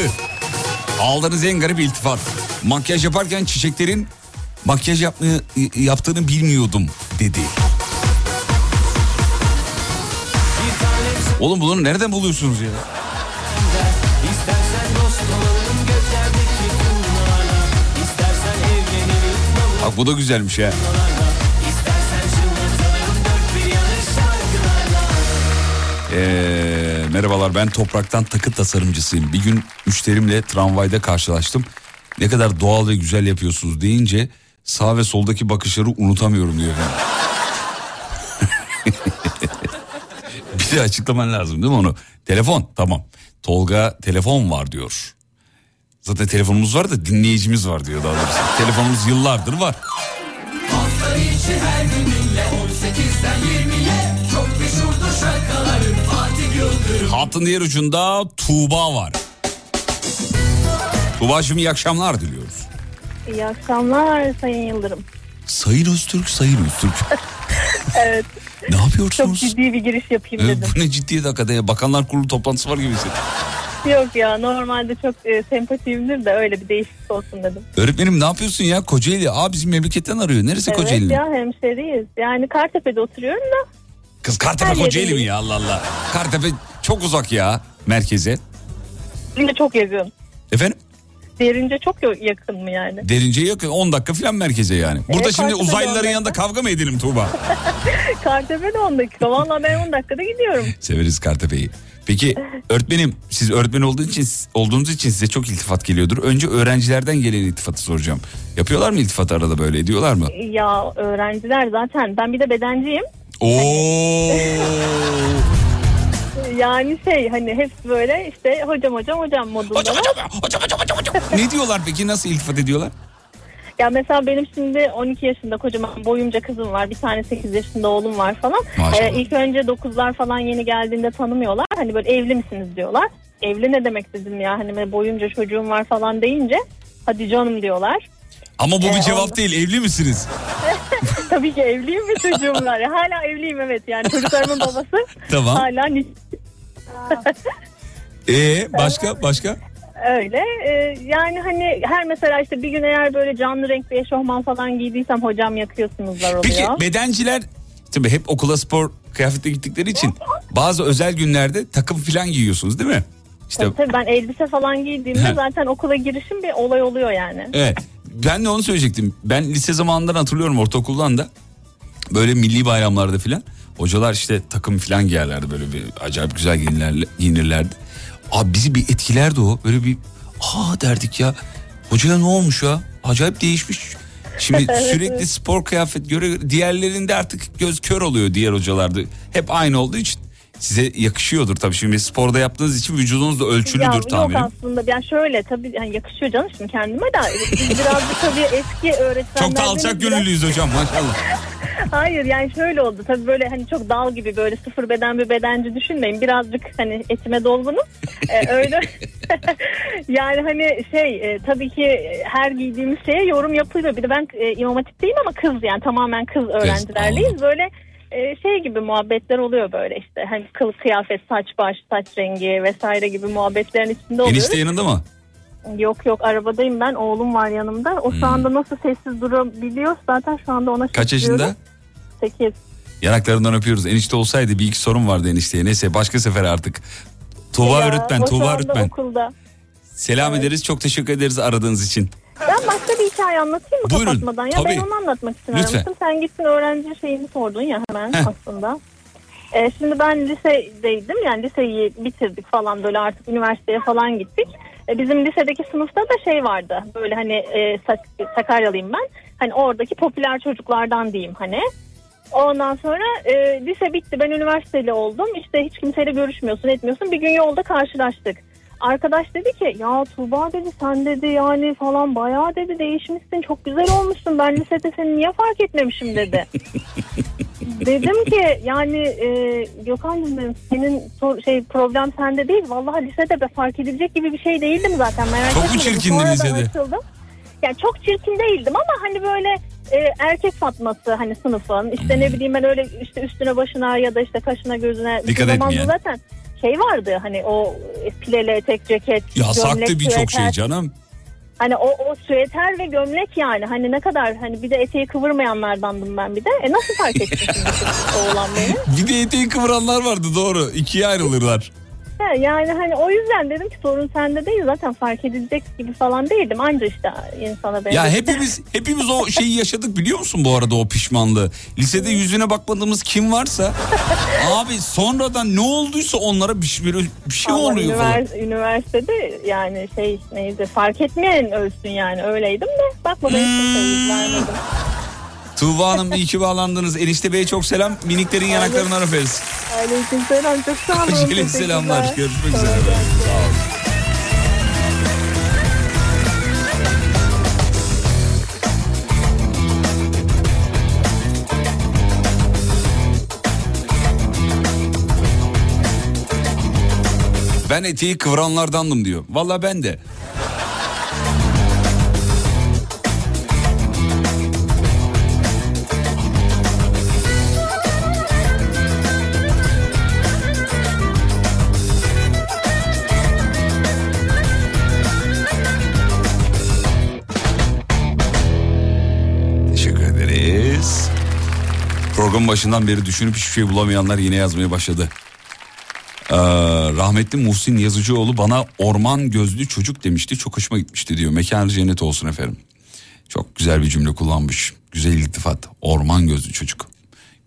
Aldığınız en garip iltifat. Makyaj yaparken çiçeklerin makyaj yapmayı, yaptığını bilmiyordum dedi. Oğlum bunları nereden buluyorsunuz ya? Bak bu da güzelmiş ya. İstersen merhabalar ben topraktan takı tasarımcısıyım. Bir gün müşterimle tramvayda karşılaştım. Ne kadar doğal ve güzel yapıyorsunuz deyince sağ ve soldaki bakışları unutamıyorum diyor efendim. bir de açıklaman lazım değil mi onu? Telefon tamam. Tolga telefon var diyor. Zaten telefonumuz var da dinleyicimiz var diyor daha doğrusu. Telefonumuz yıllardır var. Hafta içi her gün dinle 18'den 20'ye Hattın diğer ucunda Tuğba var. Tuğba'cığım iyi akşamlar diliyoruz. İyi akşamlar Sayın Yıldırım. Sayın Öztürk, Sayın Öztürk. Evet. ne Çok yapıyorsunuz? ciddi bir giriş yapayım Ee, dedim. bu ne ciddiyet hakikaten ya. Bakanlar Kurulu toplantısı var gibi. Yok ya normalde çok e, sempatiyimdir de öyle bir değişiklik olsun dedim. Öğretmenim ne yapıyorsun ya Kocaeli? Aa bizim memleketten arıyor. Neresi evet Kocaeli'nin? ya hemşeriyiz. Yani Kartepe'de oturuyorum da Kız Kartepe Kocaeli mi ya Allah Allah. Kartepe çok uzak ya merkeze. derince çok yakın. Efendim? Derince çok yakın mı yani? Derince'ye yakın 10 dakika falan merkeze yani. Burada Evet, şimdi Kartepe'de uzaylıların 10 dakika. yanında kavga mı edelim Tuğba? Kartepe'de 10 dakika. Valla ben 10 dakikada gidiyorum. Severiz Kartepe'yi. Peki öğretmenim siz öğretmen olduğunuz için olduğunuz için size çok iltifat geliyordur. Önce öğrencilerden gelen iltifatı soracağım. Yapıyorlar mı iltifat arada böyle ediyorlar mı? Ya öğrenciler zaten ben bir de bedenciyim. Oo. Yani şey hani hepsi böyle işte hocam hocam hocam modunda. hocam hocam hocam hocam hocam hocam. ne diyorlar peki nasıl iltifat ediyorlar? Ya mesela benim şimdi 12 yaşında kocaman boyumca kızım var. Bir tane 8 yaşında oğlum var falan. Maşallah. Ee, ilk önce 9'lar falan yeni geldiğinde tanımıyorlar. Hani böyle evli misiniz diyorlar. Evli ne demek dedim ya. Hani boyumca çocuğum var falan deyince hadi canım diyorlar. Ama bu bir Ee, cevap ondan- değil evli misiniz? Tabii ki evliyim ve çocuğum var. Hala evliyim evet yani çocuklarımın babası. Tamam. Hala Ee başka başka? öyle. Ee, yani hani her mesela işte bir gün eğer böyle canlı renk bir eşofman falan giydiysem hocam yakıyorsunuzlar oluyor. Peki bedenciler tabii hep okula spor kıyafetle gittikleri için bazı özel günlerde takım falan giyiyorsunuz değil mi? İşte Tabii, tabii ben elbise falan giydiğimde zaten okula girişim bir olay oluyor yani. Evet. Ben de onu söyleyecektim. Ben lise zamanından hatırlıyorum ortaokuldan da. Böyle milli bayramlarda filan. Hocalar işte takım filan giyerlerdi böyle bir acayip güzel giyinirler, giyinirlerdi. Abi bizi bir etkilerdi o. Böyle bir aa derdik ya. Hocaya ne olmuş ya? Acayip değişmiş. Şimdi sürekli spor kıyafet göre diğerlerinde artık göz kör oluyor diğer hocalarda. Hep aynı olduğu için size yakışıyordur tabii. Şimdi sporda yaptığınız için vücudunuz da ölçülüdür ya, yok tahminim. aslında. Yani şöyle tabii yani yakışıyor canım şimdi kendime de. Biz birazcık tabii eski öğretmenlerden Çok da alçak gönüllüyüz hocam maşallah. Hayır yani şöyle oldu. Tabii böyle hani çok dal gibi böyle sıfır beden bir bedenci düşünmeyin. Birazcık hani etime dolgunum. Ee, öyle. Yani hani şey e, tabii ki her giydiğimiz şeye yorum yapılıyor. Bir de ben e, imam hatipteyim ama kız yani tamamen kız öğrencilerleyiz. böyle e, şey gibi muhabbetler oluyor böyle işte hani kılık kıyafet saç baş saç rengi vesaire gibi muhabbetlerin içinde oluyoruz. Enişte yanında mı? Yok yok arabadayım ben oğlum var yanımda o şu anda nasıl sessiz durabiliyor zaten şu anda ona Hmm. Kaç şaşırıyorum. yaşında? 8 Yanaklarından öpüyoruz. Enişte olsaydı bir iki sorun vardı enişteye. Neyse başka sefer artık. Tuğba Ya, öğretmen, o şu Tuğba anda öğretmen. Okulda. Selam ederiz. Çok teşekkür ederiz aradığınız için. Ben başka hikaye anlatayım mı Buyurun, kapatmadan? Ya tabii. ben onu anlatmak için Lütfen. aramıştım. Sen gittin öğrenci şeyini sordun ya hemen Heh. aslında. Ee, şimdi ben lisedeydim yani liseyi bitirdik falan böyle artık üniversiteye falan gittik. Ee, bizim lisedeki sınıfta da şey vardı böyle hani e, Sak- Sakaryalıyım ben. Hani oradaki popüler çocuklardan diyeyim hani. Ondan sonra e, lise bitti ben üniversiteli oldum işte hiç kimseyle görüşmüyorsun etmiyorsun bir gün yolda karşılaştık. Arkadaş dedi ki ya Tuğba dedi sen dedi yani falan bayağı dedi değişmişsin çok güzel olmuşsun ben lisede seni niye fark etmemişim dedi. dedim ki yani e, Gökhan dedim senin sor- şey problem sende değil vallahi lisede de fark edilecek gibi bir şey değildim zaten merak Çok mu çirkindin lisede? açıldım. Yani çok çirkin değildim ama hani böyle e, erkek fatması hani sınıfın. İşte ne bileyim ben öyle işte üstüne başına ya da işte kaşına gözüne. Hmm. Dikkat zamanında etmeyen. Zaten şey vardı hani o pileli etek ceket. Yasaktı birçok şey canım. Hani o, o süeter ve gömlek yani hani ne kadar hani bir de eteği kıvırmayanlardandım ben bir de. E nasıl fark ettin şimdi oğlan benim? Bir de eteği kıvıranlar vardı doğru. İkiye ayrılırlar. He, yani hani o yüzden dedim ki sorun sende değil zaten fark edilecek gibi falan değildim. Anca işte insana Ya benzedim. hepimiz hepimiz o şeyi yaşadık biliyor musun bu arada o pişmanlığı. Lisede yüzüne bakmadığımız kim varsa abi sonradan ne olduysa onlara bir, şey- bir, bir şey Vallahi oluyor falan. ünivers- Üniversitede yani şey neydi fark etmeyen ölsün yani öyleydim de bakmadan hiç kimseye yüz vermedim. Tuğba Hanım iyi ki bağlandınız. Enişte Bey'e çok selam. Miniklerin yanaklarından öperiz. Aleyküm selam çok sağ olun. Teşekkürler. selamlar. Görüşmek üzere. Sağ olun. Ben eteği kıvıranlardandım diyor. Valla ben de. Ederiz. Program başından beri düşünüp hiçbir şey bulamayanlar yine yazmaya başladı. Ee, rahmetli Muhsin Yazıcıoğlu bana orman gözlü çocuk demişti. Çok hoşuma gitmişti diyor. Mekanı cennet olsun efendim. Çok güzel bir cümle kullanmış. Güzel iltifat. Orman gözlü çocuk.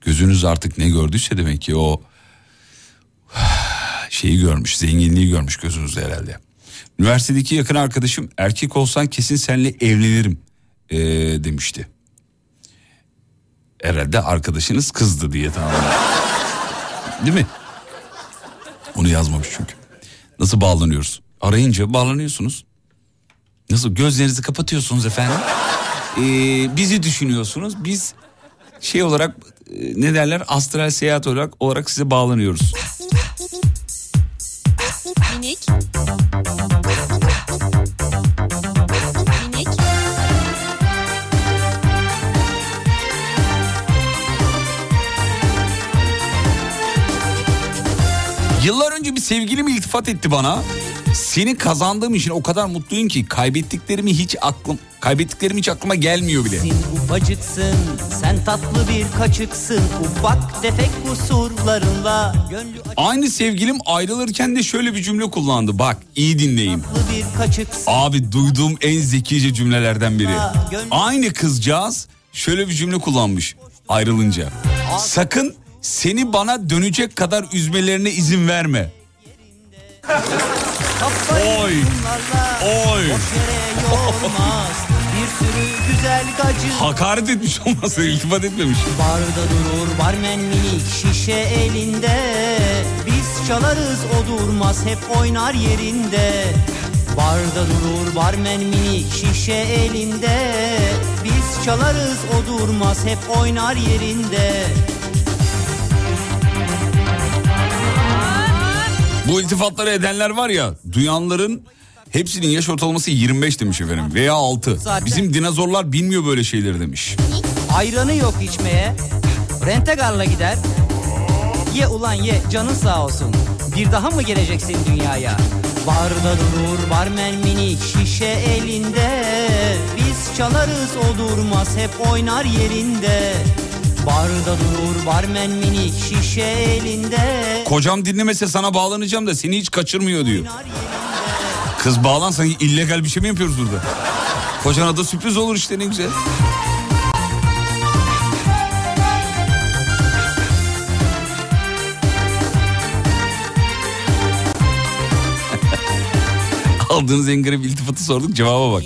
Gözünüz artık ne gördüyse demek ki o şeyi görmüş, zenginliği görmüş gözünüzde herhalde. Üniversitedeki yakın arkadaşım erkek olsan kesin seninle evlenirim ee, demişti. Herhalde arkadaşınız kızdı diye tamam. Değil mi? Onu yazmamış çünkü. Nasıl bağlanıyoruz? Arayınca bağlanıyorsunuz. Nasıl gözlerinizi kapatıyorsunuz efendim? Ee, bizi düşünüyorsunuz. Biz şey olarak e, ne derler astral seyahat olarak olarak size bağlanıyoruz. Minik. Yıllar önce bir sevgilim iltifat etti bana. Seni kazandığım için o kadar mutluyum ki kaybettiklerimi hiç aklım kaybettiklerim hiç aklıma gelmiyor bile. Sen ufacıksın, sen tatlı bir kaçıksın Ufak tefek kusurlarınla Gönlü Aynı sevgilim ayrılırken de şöyle bir cümle kullandı. Bak iyi dinleyin. Abi duyduğum en zekice cümlelerden biri. Aynı kızcağız şöyle bir cümle kullanmış ayrılınca. Sakın seni bana dönecek kadar üzmelerine izin verme. Oy. Oy. Hakaret etmiş olmasa iltifat etmemiş. Barda durur barmen minik şişe elinde Biz çalarız o durmaz hep oynar yerinde Barda durur barmen minik şişe elinde Biz çalarız o durmaz hep oynar yerinde Bu iltifatları edenler var ya duyanların hepsinin yaş ortalaması 25 demiş efendim veya 6. Zaten. Bizim dinozorlar bilmiyor böyle şeyleri demiş. Ayranı yok içmeye Rentegarla gider Ye ulan ye canın sağ olsun Bir daha mı geleceksin dünyaya Barda durur barmen minik şişe elinde Biz çalarız o durmaz hep oynar yerinde Barda durur barmen minik şişe elinde Kocam dinlemese sana bağlanacağım da seni hiç kaçırmıyor diyor. Kız bağlan sanki illegal bir şey mi yapıyoruz burada? Kocana da sürpriz olur işte ne güzel. Aldığınız en garip iltifatı sorduk cevaba bak.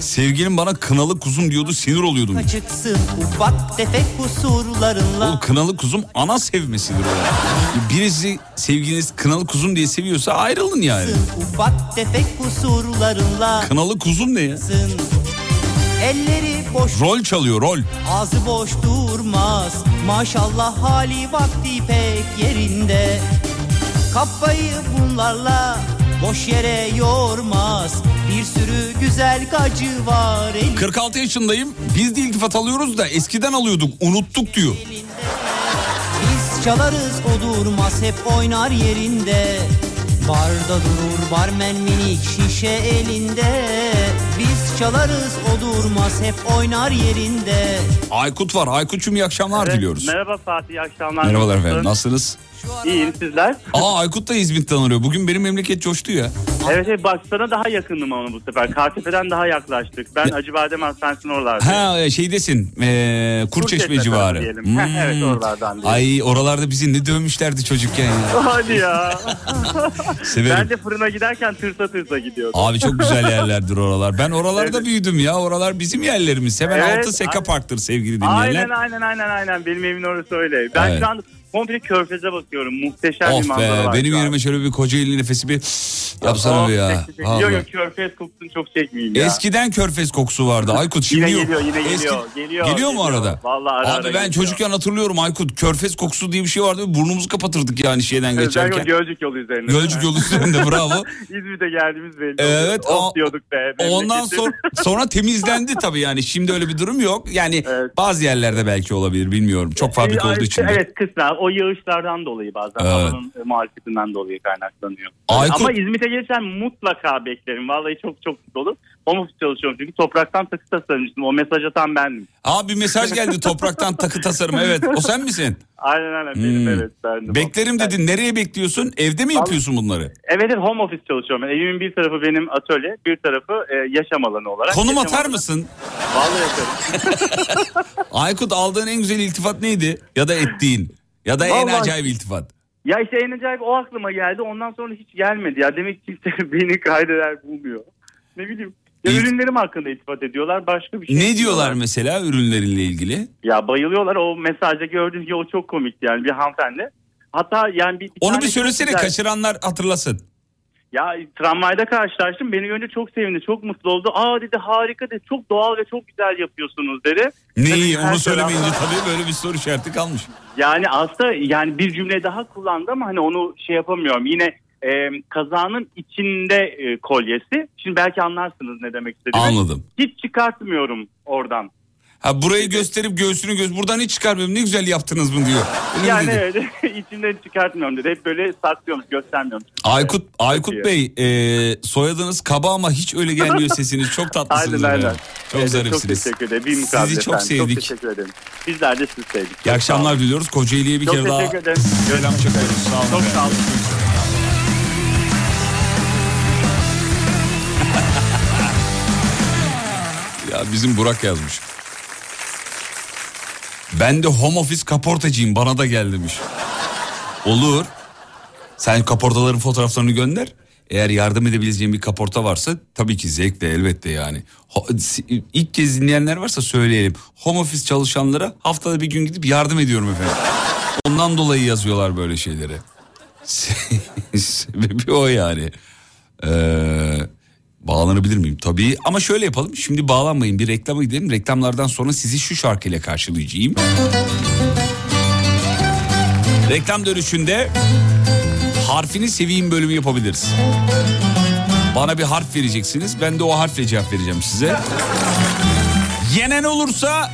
Sevgilim bana kınalı kuzum diyordu sinir oluyordum. Kaçıksın ufak tefek kusurlarınla O kınalı kuzum ana sevmesidir o. Birisi sevgiliniz kınalı kuzum diye seviyorsa ayrılın yani. Ufak tefek kusurlarınla Kınalı kuzum ne ya? Elleri boş Rol çalıyor rol. ağzı boş durmaz Maşallah hali vakti pek yerinde Kafayı bunlarla boş yere yormaz Bir sürü güzel gacı var elinde 46 yaşındayım. Biz de iltifat alıyoruz da eskiden alıyorduk. Unuttuk diyor. Biz çalarız o durmaz hep oynar yerinde Barda durur barmen minik şişe elinde Biz çalarız o durmaz hep oynar yerinde Aykut var. Aykut'cum iyi akşamlar diliyoruz. Merhaba Fatih, iyi akşamlar. Merhabalar Nasılsın? efendim. Nasılsınız? İyiyim sizler. Aa Aykut da İzmit'ten arıyor. Bugün benim memleket coştu ya. Evet evet bak sana daha yakındım ama bu sefer. Kartepe'den daha yaklaştık. Ben Acıbadem Hastanesi'nin oralardayım. Ha şeydesin. Ee, Kurçeşme Kurçeşme civarı. diyelim. Heh, evet, oralardan diyelim. Ay oralarda bizi ne dövmüşlerdi çocukken ya. Hadi ya. Severim. ben de fırına giderken tırsa tırsa gidiyordum. Abi çok güzel yerlerdir oralar. Ben oralarda Evet. büyüdüm ya. Oralar bizim yerlerimiz. Hemen Evet, altı Seka. Park'tır sevgili dinleyenler. Aynen aynen aynen aynen. Benim evimin orası öyle. Ben Evet. şu an komple körfeze bakıyorum. Muhteşem bir Of manzara be var. benim yerime şöyle bir Kocaeli nefesi bir yapsana Oh, bir ya. Yok yok körfez kokusunu çok çekmeyeyim ya. Eskiden körfez kokusu vardı Aykut şimdi Yine yok. geliyor, yine Eski- geliyor, geliyor, Geliyor mu geliyor. arada? Vallahi ara Abi ara ben geliyor. çocukken hatırlıyorum Aykut körfez kokusu diye bir şey vardı. Burnumuzu kapatırdık yani şeyden Özellikle geçerken. Gölcük yolu üzerinde. Gölcük yolu üzerinde bravo. İzmir'de geldiğimiz belli Evet, Of diyorduk be. Ondan sonra sonra temizlendi tabii yani. Şimdi öyle bir durum yok. Yani bazı yerlerde belki olabilir bilmiyorum. Çok fabrika Ee, olduğu için. Evet kısmen o yağışlardan dolayı bazen Evet. havanın e, muhalefetinden dolayı kaynaklanıyor. Aykut- Ama İzmit'e gelirsen mutlaka beklerim. Vallahi çok çok olur. Home office çalışıyorum çünkü topraktan takı tasarmıştım. O mesaj atan bendim. Aa bir mesaj geldi topraktan takı tasarım. Evet o sen misin? Aynen aynen benim Hmm. evet bendim. Beklerim dedin. Nereye bekliyorsun? Evde mi yapıyorsun bunları? Evet evet home office çalışıyorum. Evimin bir tarafı benim atölye, bir tarafı e, yaşam alanı olarak. Konum Yaşam atar alanı- mısın? Vallahi atarım. Aykut aldığın en güzel iltifat neydi? Ya da ettiğin? Ya da en Vallahi- acayip iltifat? Ya işte en acayip o aklıma geldi. Ondan sonra hiç gelmedi. Ya demek ki kimse beni kaydeder bulmuyor. Ne bileyim. Ya İlt- ürünlerim hakkında iltifat ediyorlar. Başka bir şey. Ne diyorlar mesela ürünlerinle ilgili? Ya bayılıyorlar. O mesajda gördüğünüz gibi o çok komikti yani bir hanımefendi. Hatta yani bir, bir Onu tane bir çok söylesene güzel- kaçıranlar hatırlasın. Ya tramvayda karşılaştım. Beni görünce çok sevindi. Çok mutlu oldu. Aa dedi harika dedi. Çok doğal ve çok güzel yapıyorsunuz dedi. Neyi Tabii onu söylemeyince taraftan- tabii böyle bir soru işareti kalmış. Yani aslında yani bir cümle daha kullandı ama hani onu şey yapamıyorum. Yine e, kazanın içinde e, kolyesi. Şimdi belki anlarsınız ne demek istediğimi. Anladım. Hiç çıkartmıyorum oradan. Ha burayı gösterip göğsünü göz buradan hiç çıkarmıyorum. Ne güzel yaptınız mı diyor. Öyle yani evet içinden çıkartmıyorum dedi. Hep böyle saklıyormuş göstermiyorum. Aykut Aykut iyi. Bey e, soyadınız kaba ama hiç öyle gelmiyor sesiniz. Çok tatlısınız. Aynen aynen. Çok Evet, zarifsiniz. Çok teşekkür ederim. Sizi çok efendim. sevdik. Çok teşekkür ederim. Bizler de sizi sevdik. İyi akşamlar diliyoruz. Kocaeli'ye bir Çok kere daha teşekkür ederim. selam çakıyoruz. Sağ olun. Çok sağ olun. Ya bizim Burak yazmış. Ben de home office kaportacıyım bana da gel demiş. Olur. Sen kaportaların fotoğraflarını gönder. Eğer yardım edebileceğim bir kaporta varsa tabii ki zevkle elbette yani. İlk kez dinleyenler varsa söyleyelim. Home office çalışanlara haftada bir gün gidip yardım ediyorum efendim. Ondan dolayı yazıyorlar böyle şeyleri. Sebebi o yani. Ee, bağlanabilir miyim? Tabii ama şöyle yapalım. Şimdi bağlanmayın bir reklama gidelim. Reklamlardan sonra sizi şu şarkıyla karşılayacağım. Reklam dönüşünde harfini seveyim bölümü yapabiliriz. Bana bir harf vereceksiniz. Ben de o harfle cevap vereceğim size. Yenen olursa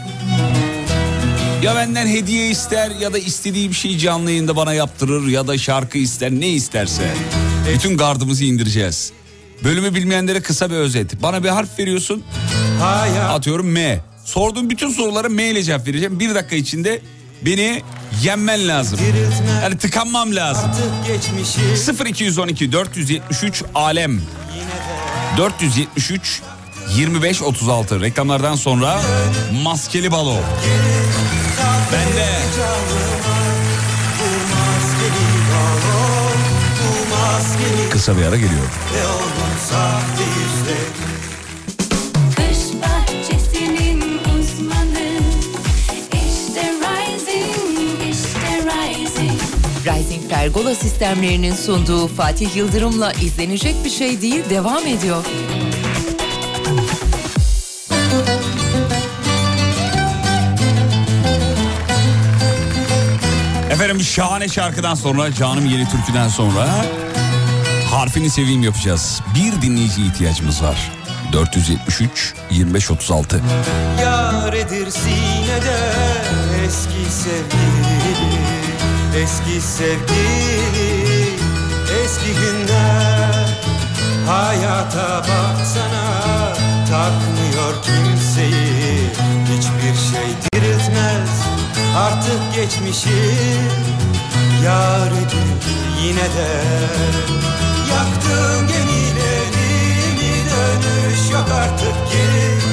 ya benden hediye ister ya da istediği bir şey canlı yayında bana yaptırır ya da şarkı ister ne isterse. Bütün gardımızı indireceğiz. Bölümü bilmeyenlere kısa bir özet. Bana bir harf veriyorsun. Atıyorum M. Sorduğum bütün sorulara M ile cevap vereceğim. Bir dakika içinde beni yenmen lazım. Yani tıkanmam lazım. 0212 473 alem. 473 25 36 reklamlardan sonra maskeli balo. Ben de kısa bir ara geliyorum. Kış bahçesinin uzmanı İşte Rising, işte Rising Rising Pergola sistemlerinin sunduğu Fatih Yıldırım'la izlenecek bir şey değil devam ediyor. Efendim şahane şarkıdan sonra canım yeni türküden sonra harfini seveyim yapacağız. Bir dinleyici ihtiyacımız var. 473 25 36. Yaredir sinede eski sevgili Eski sevgili eski günler Hayata baksana takmıyor kimseyi Hiçbir şey diriltmez artık geçmişi Yaredir yine de. Yaktım gemilerimi dönüş yok artık geri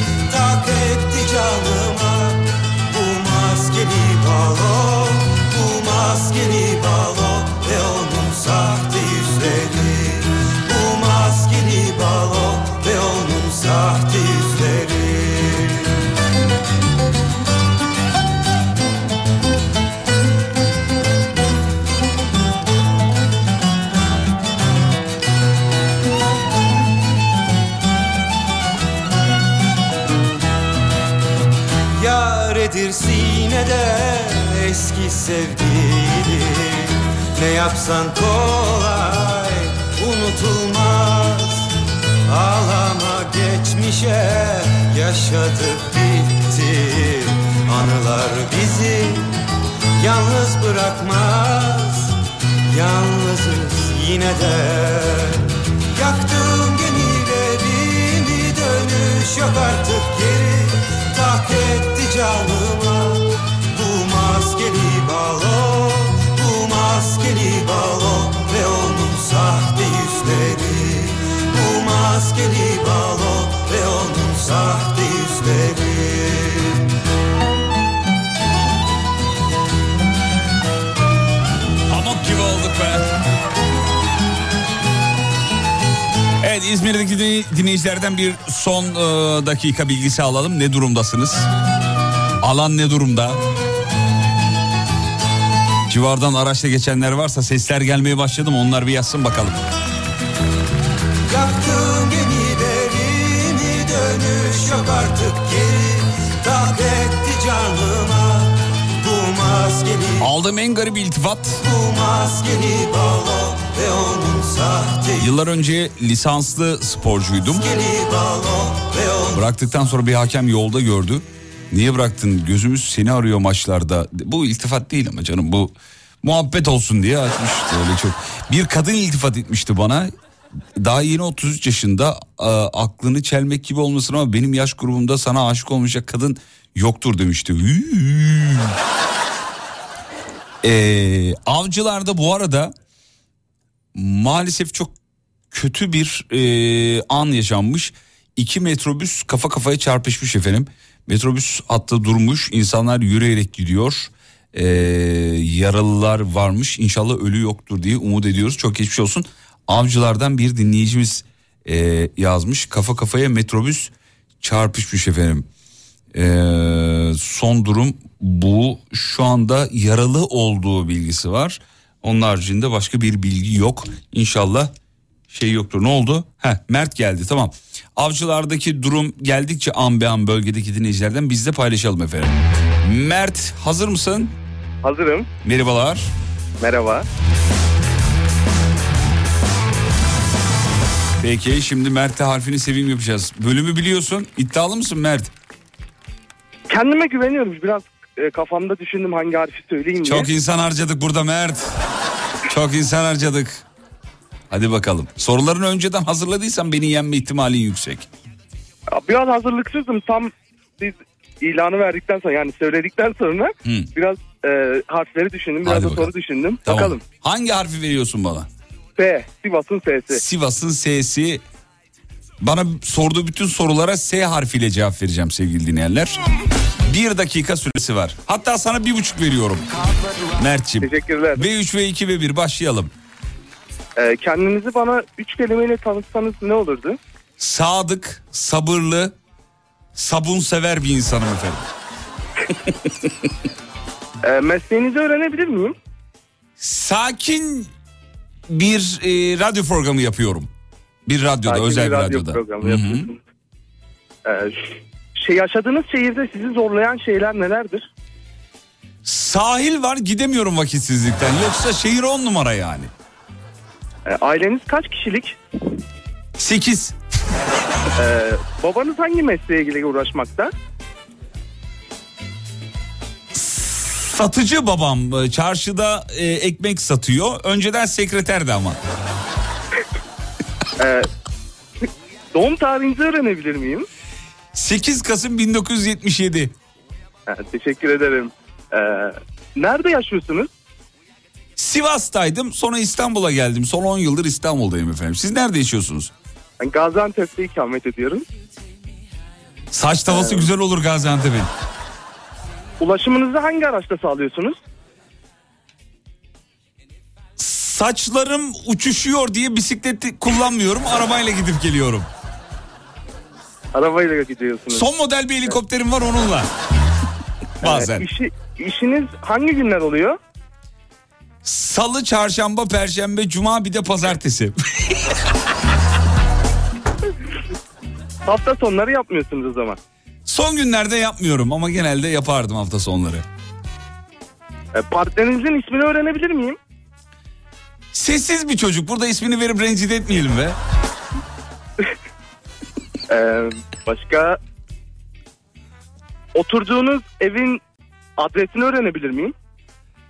dinleyicilerden bir son e, dakika bilgisi alalım. Ne durumdasınız? Alan ne durumda? Civardan araçla geçenler varsa sesler gelmeye başladı mı? Onlar bir yazsın bakalım. Yaktım gemilerimi dönüş yok artık geri etti canıma bu maskeli Aldığım en garip iltifat Bu maskeli balon ve sahte Yıllar önce lisanslı sporcuydum. Bıraktıktan sonra bir hakem yolda gördü. Niye bıraktın? Gözümüz seni arıyor maçlarda. Bu iltifat değil ama canım bu muhabbet olsun diye açmıştı öyle çok. Bir kadın iltifat etmişti bana. Daha yeni 33 yaşında e, aklını çelmek gibi olmasın ama benim yaş grubumda sana aşık olmayacak kadın yoktur demişti. Ee, avcılarda bu arada maalesef çok kötü bir e, an yaşanmış. İki metrobüs kafa kafaya çarpışmış efendim. Metrobüs hatta durmuş insanlar yürüyerek gidiyor. Ee, yaralılar varmış inşallah ölü yoktur diye umut ediyoruz. Çok geçmiş olsun. Avcılardan bir dinleyicimiz e, yazmış. Kafa kafaya metrobüs çarpışmış efendim. Ee, son durum bu. Şu anda yaralı olduğu bilgisi var. Onun haricinde başka bir bilgi yok. İnşallah şey yoktur. Ne oldu? Heh, Mert geldi tamam. Avcılardaki durum geldikçe an be an bölgedeki dinleyicilerden biz de paylaşalım efendim. Mert hazır mısın? Hazırım. Merhabalar. Merhaba. Peki şimdi Mert'e harfini seveyim yapacağız. Bölümü biliyorsun. İddialı mısın Mert? Kendime güveniyorum. Biraz e, kafamda düşündüm hangi harfi söyleyeyim diye. Çok insan harcadık burada Mert. Çok insan harcadık. Hadi bakalım. Sorularını önceden hazırladıysan beni yenme ihtimalin yüksek. Ya, Biraz hazırlıksızım. Tam biz ilanı verdikten sonra yani söyledikten sonra Hı. biraz e, harfleri düşündüm. Biraz Hadi da bakalım. soru düşündüm. Tamam. Bakalım. Hangi harfi veriyorsun bana? S. Sivas'ın S'si. Sivas'ın S'si. Bana sorduğu bütün sorulara S harfiyle cevap vereceğim sevgili dinleyenler. Bir dakika süresi var. Hatta sana bir buçuk veriyorum. Mert'ciğim. Teşekkürler. V3 ve 2 ve 1 başlayalım. E, kendinizi bana üç kelimeyle tanıtsanız ne olurdu? Sadık, sabırlı, sabun sever bir insanım efendim. E, mesleğinizi öğrenebilir miyim? Sakin bir e, radyo programı yapıyorum. Bir radyoda, Sakin özel bir, radyo radyoda. programı Hı hı. yapıyorsunuz. E, şey yaşadığınız şehirde sizi zorlayan şeyler nelerdir? Sahil var gidemiyorum vakitsizlikten. Yoksa şehir on numara yani. E, aileniz kaç kişilik? 8. E, babanız hangi mesleğe ilgili uğraşmakta? Satıcı babam e, çarşıda e, ekmek satıyor. Önceden sekreterdi ama. E, doğum tarihinizi öğrenebilir miyim? 8 Kasım 1977. Ha, teşekkür ederim. E, nerede yaşıyorsunuz? Sivas'taydım sonra İstanbul'a geldim. Son 10 yıldır İstanbul'dayım efendim. Siz nerede yaşıyorsunuz? Ben Gaziantep'te ikamet ediyorum. Saç tavası güzel olur Gaziantep'in. Ulaşımınızı hangi araçta sağlıyorsunuz? Saçlarım uçuşuyor diye bisikleti kullanmıyorum. Arabayla gidip geliyorum. Arabayla gidiyorsunuz. Son model bir helikopterim var onunla. Bazen. E, işi, işiniz hangi günler oluyor? Salı, çarşamba, perşembe, cuma bir de pazartesi. Hafta sonları yapmıyorsunuz o zaman. Son günlerde yapmıyorum ama genelde yapardım hafta sonları. E, partnerinizin ismini öğrenebilir miyim? Sessiz bir çocuk. Burada ismini verip rencide etmeyelim be. E, başka oturduğunuz evin adresini öğrenebilir miyim?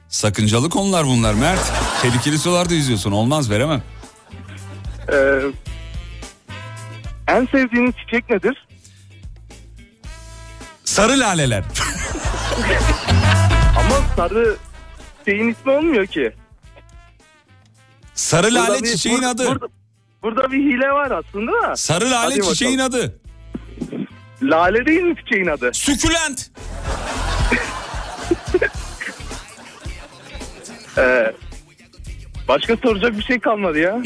Sakıncalı konular bunlar Mert. Tehlikeli sularda yüzüyorsun. Olmaz veremem. E, en sevdiğiniz çiçek nedir? Sarı laleler. Ama sarı şeyin ismi olmuyor ki. Sarı Burada lale bir- çiçeğin bur- adı. Burada, burada bir hile var aslında da. Sarı lale Hadi bakalım. çiçeğin adı. Lale değil mi çiçeğin adı? Sükülent. Ee, başka soracak bir şey kalmadı ya.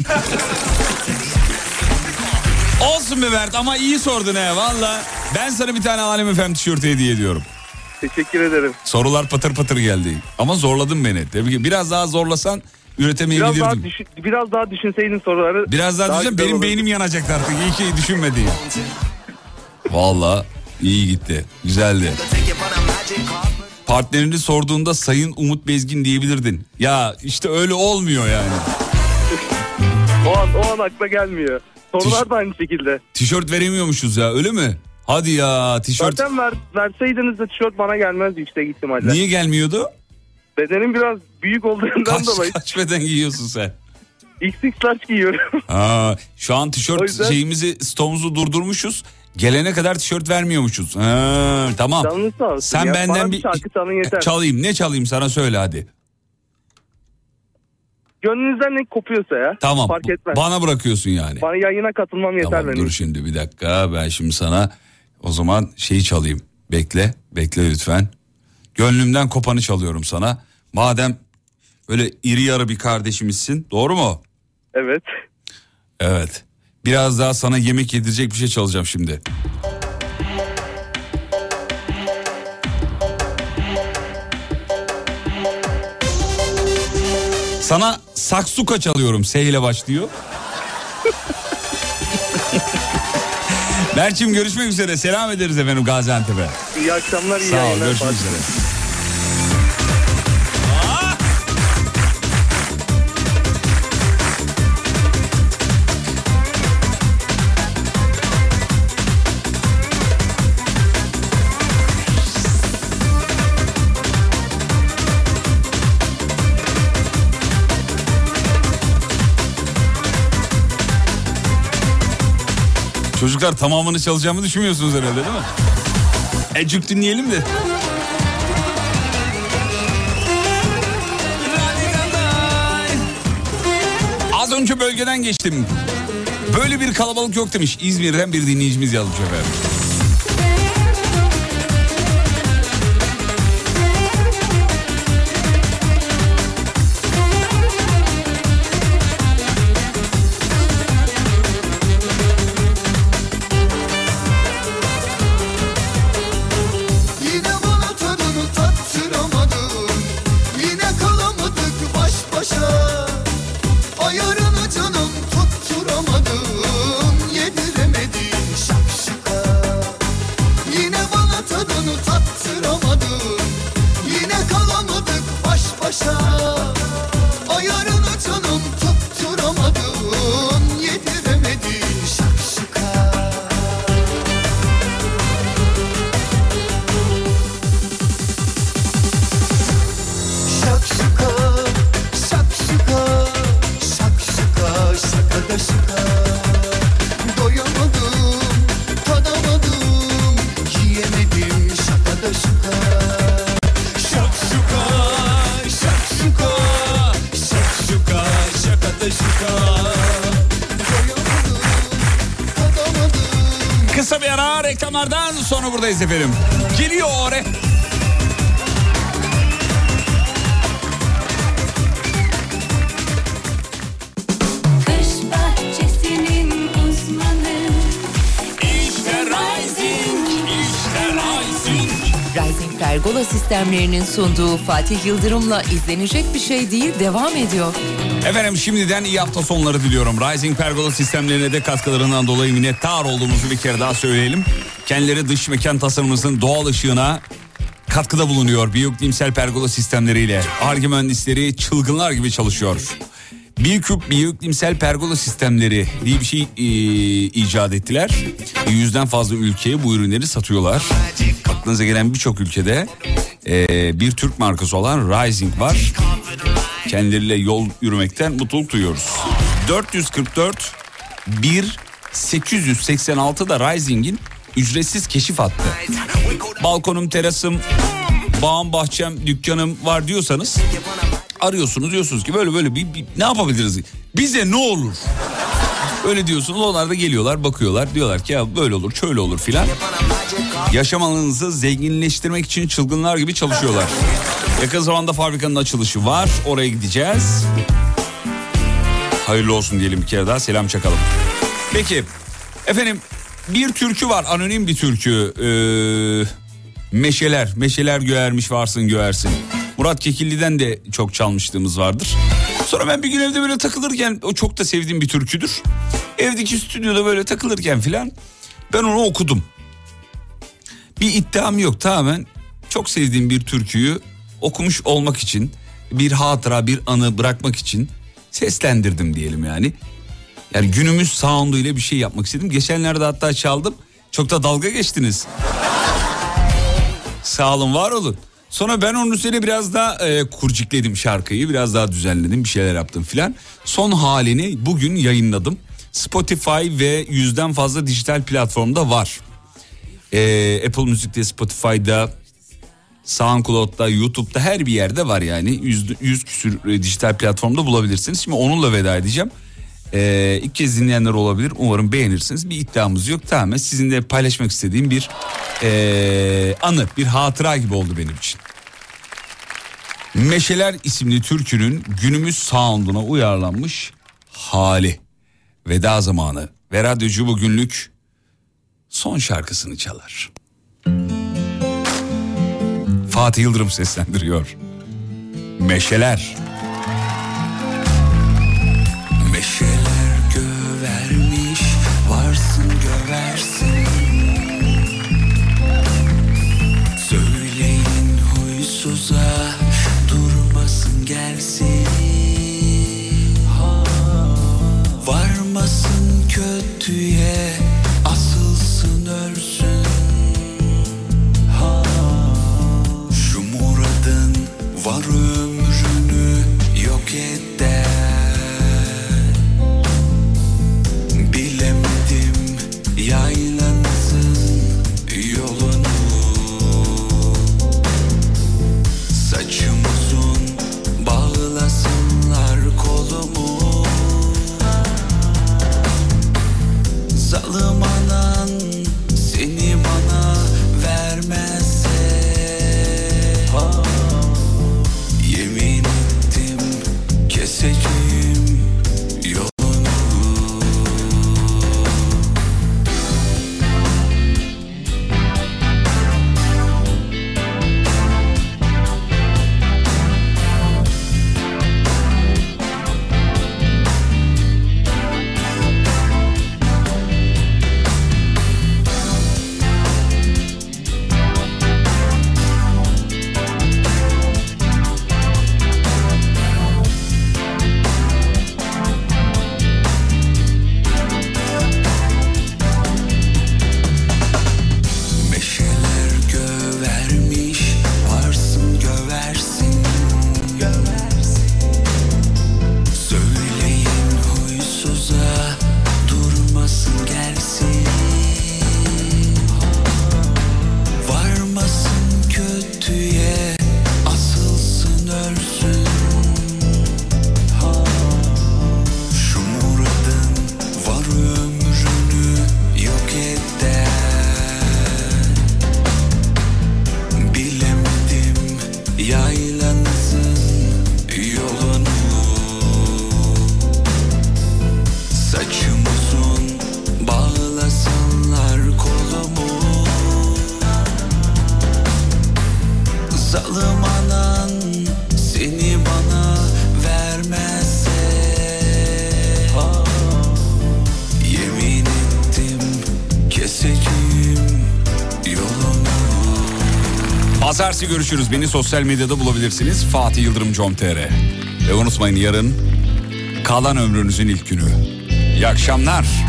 Olsun be Mert ama iyi sordun he valla. Ben sana bir tane Alem Efem tişörtü hediye ediyorum. Teşekkür ederim. Sorular patır patır geldi. Ama zorladın beni. Tebrik. Biraz daha zorlasan Biraz daha, üretemeyebilirdim. düşün, biraz daha düşünseydin soruları. Biraz daha, düşün güzel benim olurdu. beynim yanacaktı artık. İyi ki düşünmediğim. Valla iyi gitti. Güzeldi. Partnerini sorduğunda Sayın Umut Bezgin diyebilirdin. Ya işte öyle olmuyor yani. O an, o an akla gelmiyor. Sorular da aynı şekilde. Tişört veremiyormuşuz ya öyle mi? Hadi ya tişört. Zaten ver, verseydiniz de tişört bana gelmezdi yüksek ihtimalle. Niye gelmiyordu? Bedenim biraz büyük olduğundan Kaç, dolayı kaç beden giyiyorsun sen? XX large giyiyorum. Aa, şu an tişört yüzden- şeyimizi stoğumuzu durdurmuşuz. Gelene kadar tişört vermiyormuşuz. Ha, tamam. Sen ya. benden bir şarkı çalın yeter. çalayım. Ne çalayım sana söyle hadi. Gönlünüzden ne kopuyorsa ya. Tamam. Fark etmez. Bana bırakıyorsun yani. Bana yayına katılmam yeter Tamam benim. dur şimdi bir dakika. Ben şimdi sana o zaman şeyi çalayım. Bekle. Bekle lütfen. Gönlümden kopanı çalıyorum sana. Madem böyle iri yarı bir kardeşimizsin. Doğru mu? Evet. Evet. Biraz daha sana yemek yedirecek bir şey çalacağım şimdi. Sana saksuka çalıyorum. S ile başlıyor. Berçim görüşmek üzere. Selam ederiz efendim Gaziantep'e. İyi akşamlar, iyi Sağ ol görüşmek Fatih. üzere. Çocuklar tamamını çalacağımı düşünmüyorsunuz herhalde değil mi? Ecük dinleyelim de. Az önce bölgeden geçtim. Böyle bir kalabalık yok demiş. İzmir'den bir dinleyicimiz yazmış efendim. Buradayız efendim. Geliyor. Rising Pergola sistemlerinin sunduğu Fatih Yıldırım'la izlenecek bir şey değil devam ediyor. Efendim şimdiden iyi hafta sonları diliyorum. Rising Pergola sistemlerine de katkılarından dolayı minnettar olduğumuzu bir kere daha söyleyelim. Kendileri dış mekan tasarımımızın doğal ışığına katkıda bulunuyor. Biyoklimsel pergola sistemleriyle. Arge mühendisleri çılgınlar gibi çalışıyor. Biyoküp biyoklimsel pergola sistemleri diye bir şey e, icat ettiler. Yüzden fazla ülkeye bu ürünleri satıyorlar. Aklınıza gelen birçok ülkede e, bir Türk markası olan Rising var. Kendileriyle yol yürümekten mutluluk duyuyoruz. 444 1 886 da Rising'in ücretsiz keşif hattı. Balkonum, terasım, bağım, bahçem, dükkanım var diyorsanız arıyorsunuz diyorsunuz ki böyle böyle bir, bir ne yapabiliriz? Bize ne olur? Öyle diyorsunuz onlar da geliyorlar bakıyorlar diyorlar ki ya böyle olur şöyle olur filan. Yaşam alanınızı zenginleştirmek için çılgınlar gibi çalışıyorlar. Yakın zamanda fabrikanın açılışı var oraya gideceğiz. Hayırlı olsun diyelim bir kere daha selam çakalım. Peki efendim bir türkü var anonim bir türkü. Ee, meşeler, meşeler göğermiş varsın göğersin. Murat Kekilli'den de çok çalmışlığımız vardır. Sonra ben bir gün evde böyle takılırken o çok da sevdiğim bir türküdür. Evdeki stüdyoda böyle takılırken filan ben onu okudum. Bir iddiam yok tamamen çok sevdiğim bir türküyü okumuş olmak için bir hatıra bir anı bırakmak için seslendirdim diyelim yani. Yani günümüz sound'u ile bir şey yapmak istedim. Geçenlerde hatta çaldım. Çok da dalga geçtiniz. Sağ olun var olun. Sonra ben onun üzerine biraz daha e, kurcikledim şarkıyı. Biraz daha düzenledim bir şeyler yaptım filan. Son halini bugün yayınladım. Spotify ve yüzden fazla dijital platformda var. E, Apple Müzik'te, Spotify'da, SoundCloud'da, YouTube'da her bir yerde var yani. Yüz, yüz küsür e, dijital platformda bulabilirsiniz. Şimdi onunla veda edeceğim. Ee, ilk kez dinleyenler olabilir. Umarım beğenirsiniz. Bir iddiamız yok. Tamamen sizinle paylaşmak istediğim bir ee, anı, bir hatıra gibi oldu benim için. Meşeler isimli türkünün günümüz sound'una uyarlanmış hali. Veda zamanı ve radyocu bugünlük son şarkısını çalar. Fatih Yıldırım seslendiriyor. Meşeler. Pazartesi görüşürüz. Beni sosyal medyada bulabilirsiniz. Fatih Yıldırım com.tr Ve unutmayın yarın kalan ömrünüzün ilk günü. İyi akşamlar.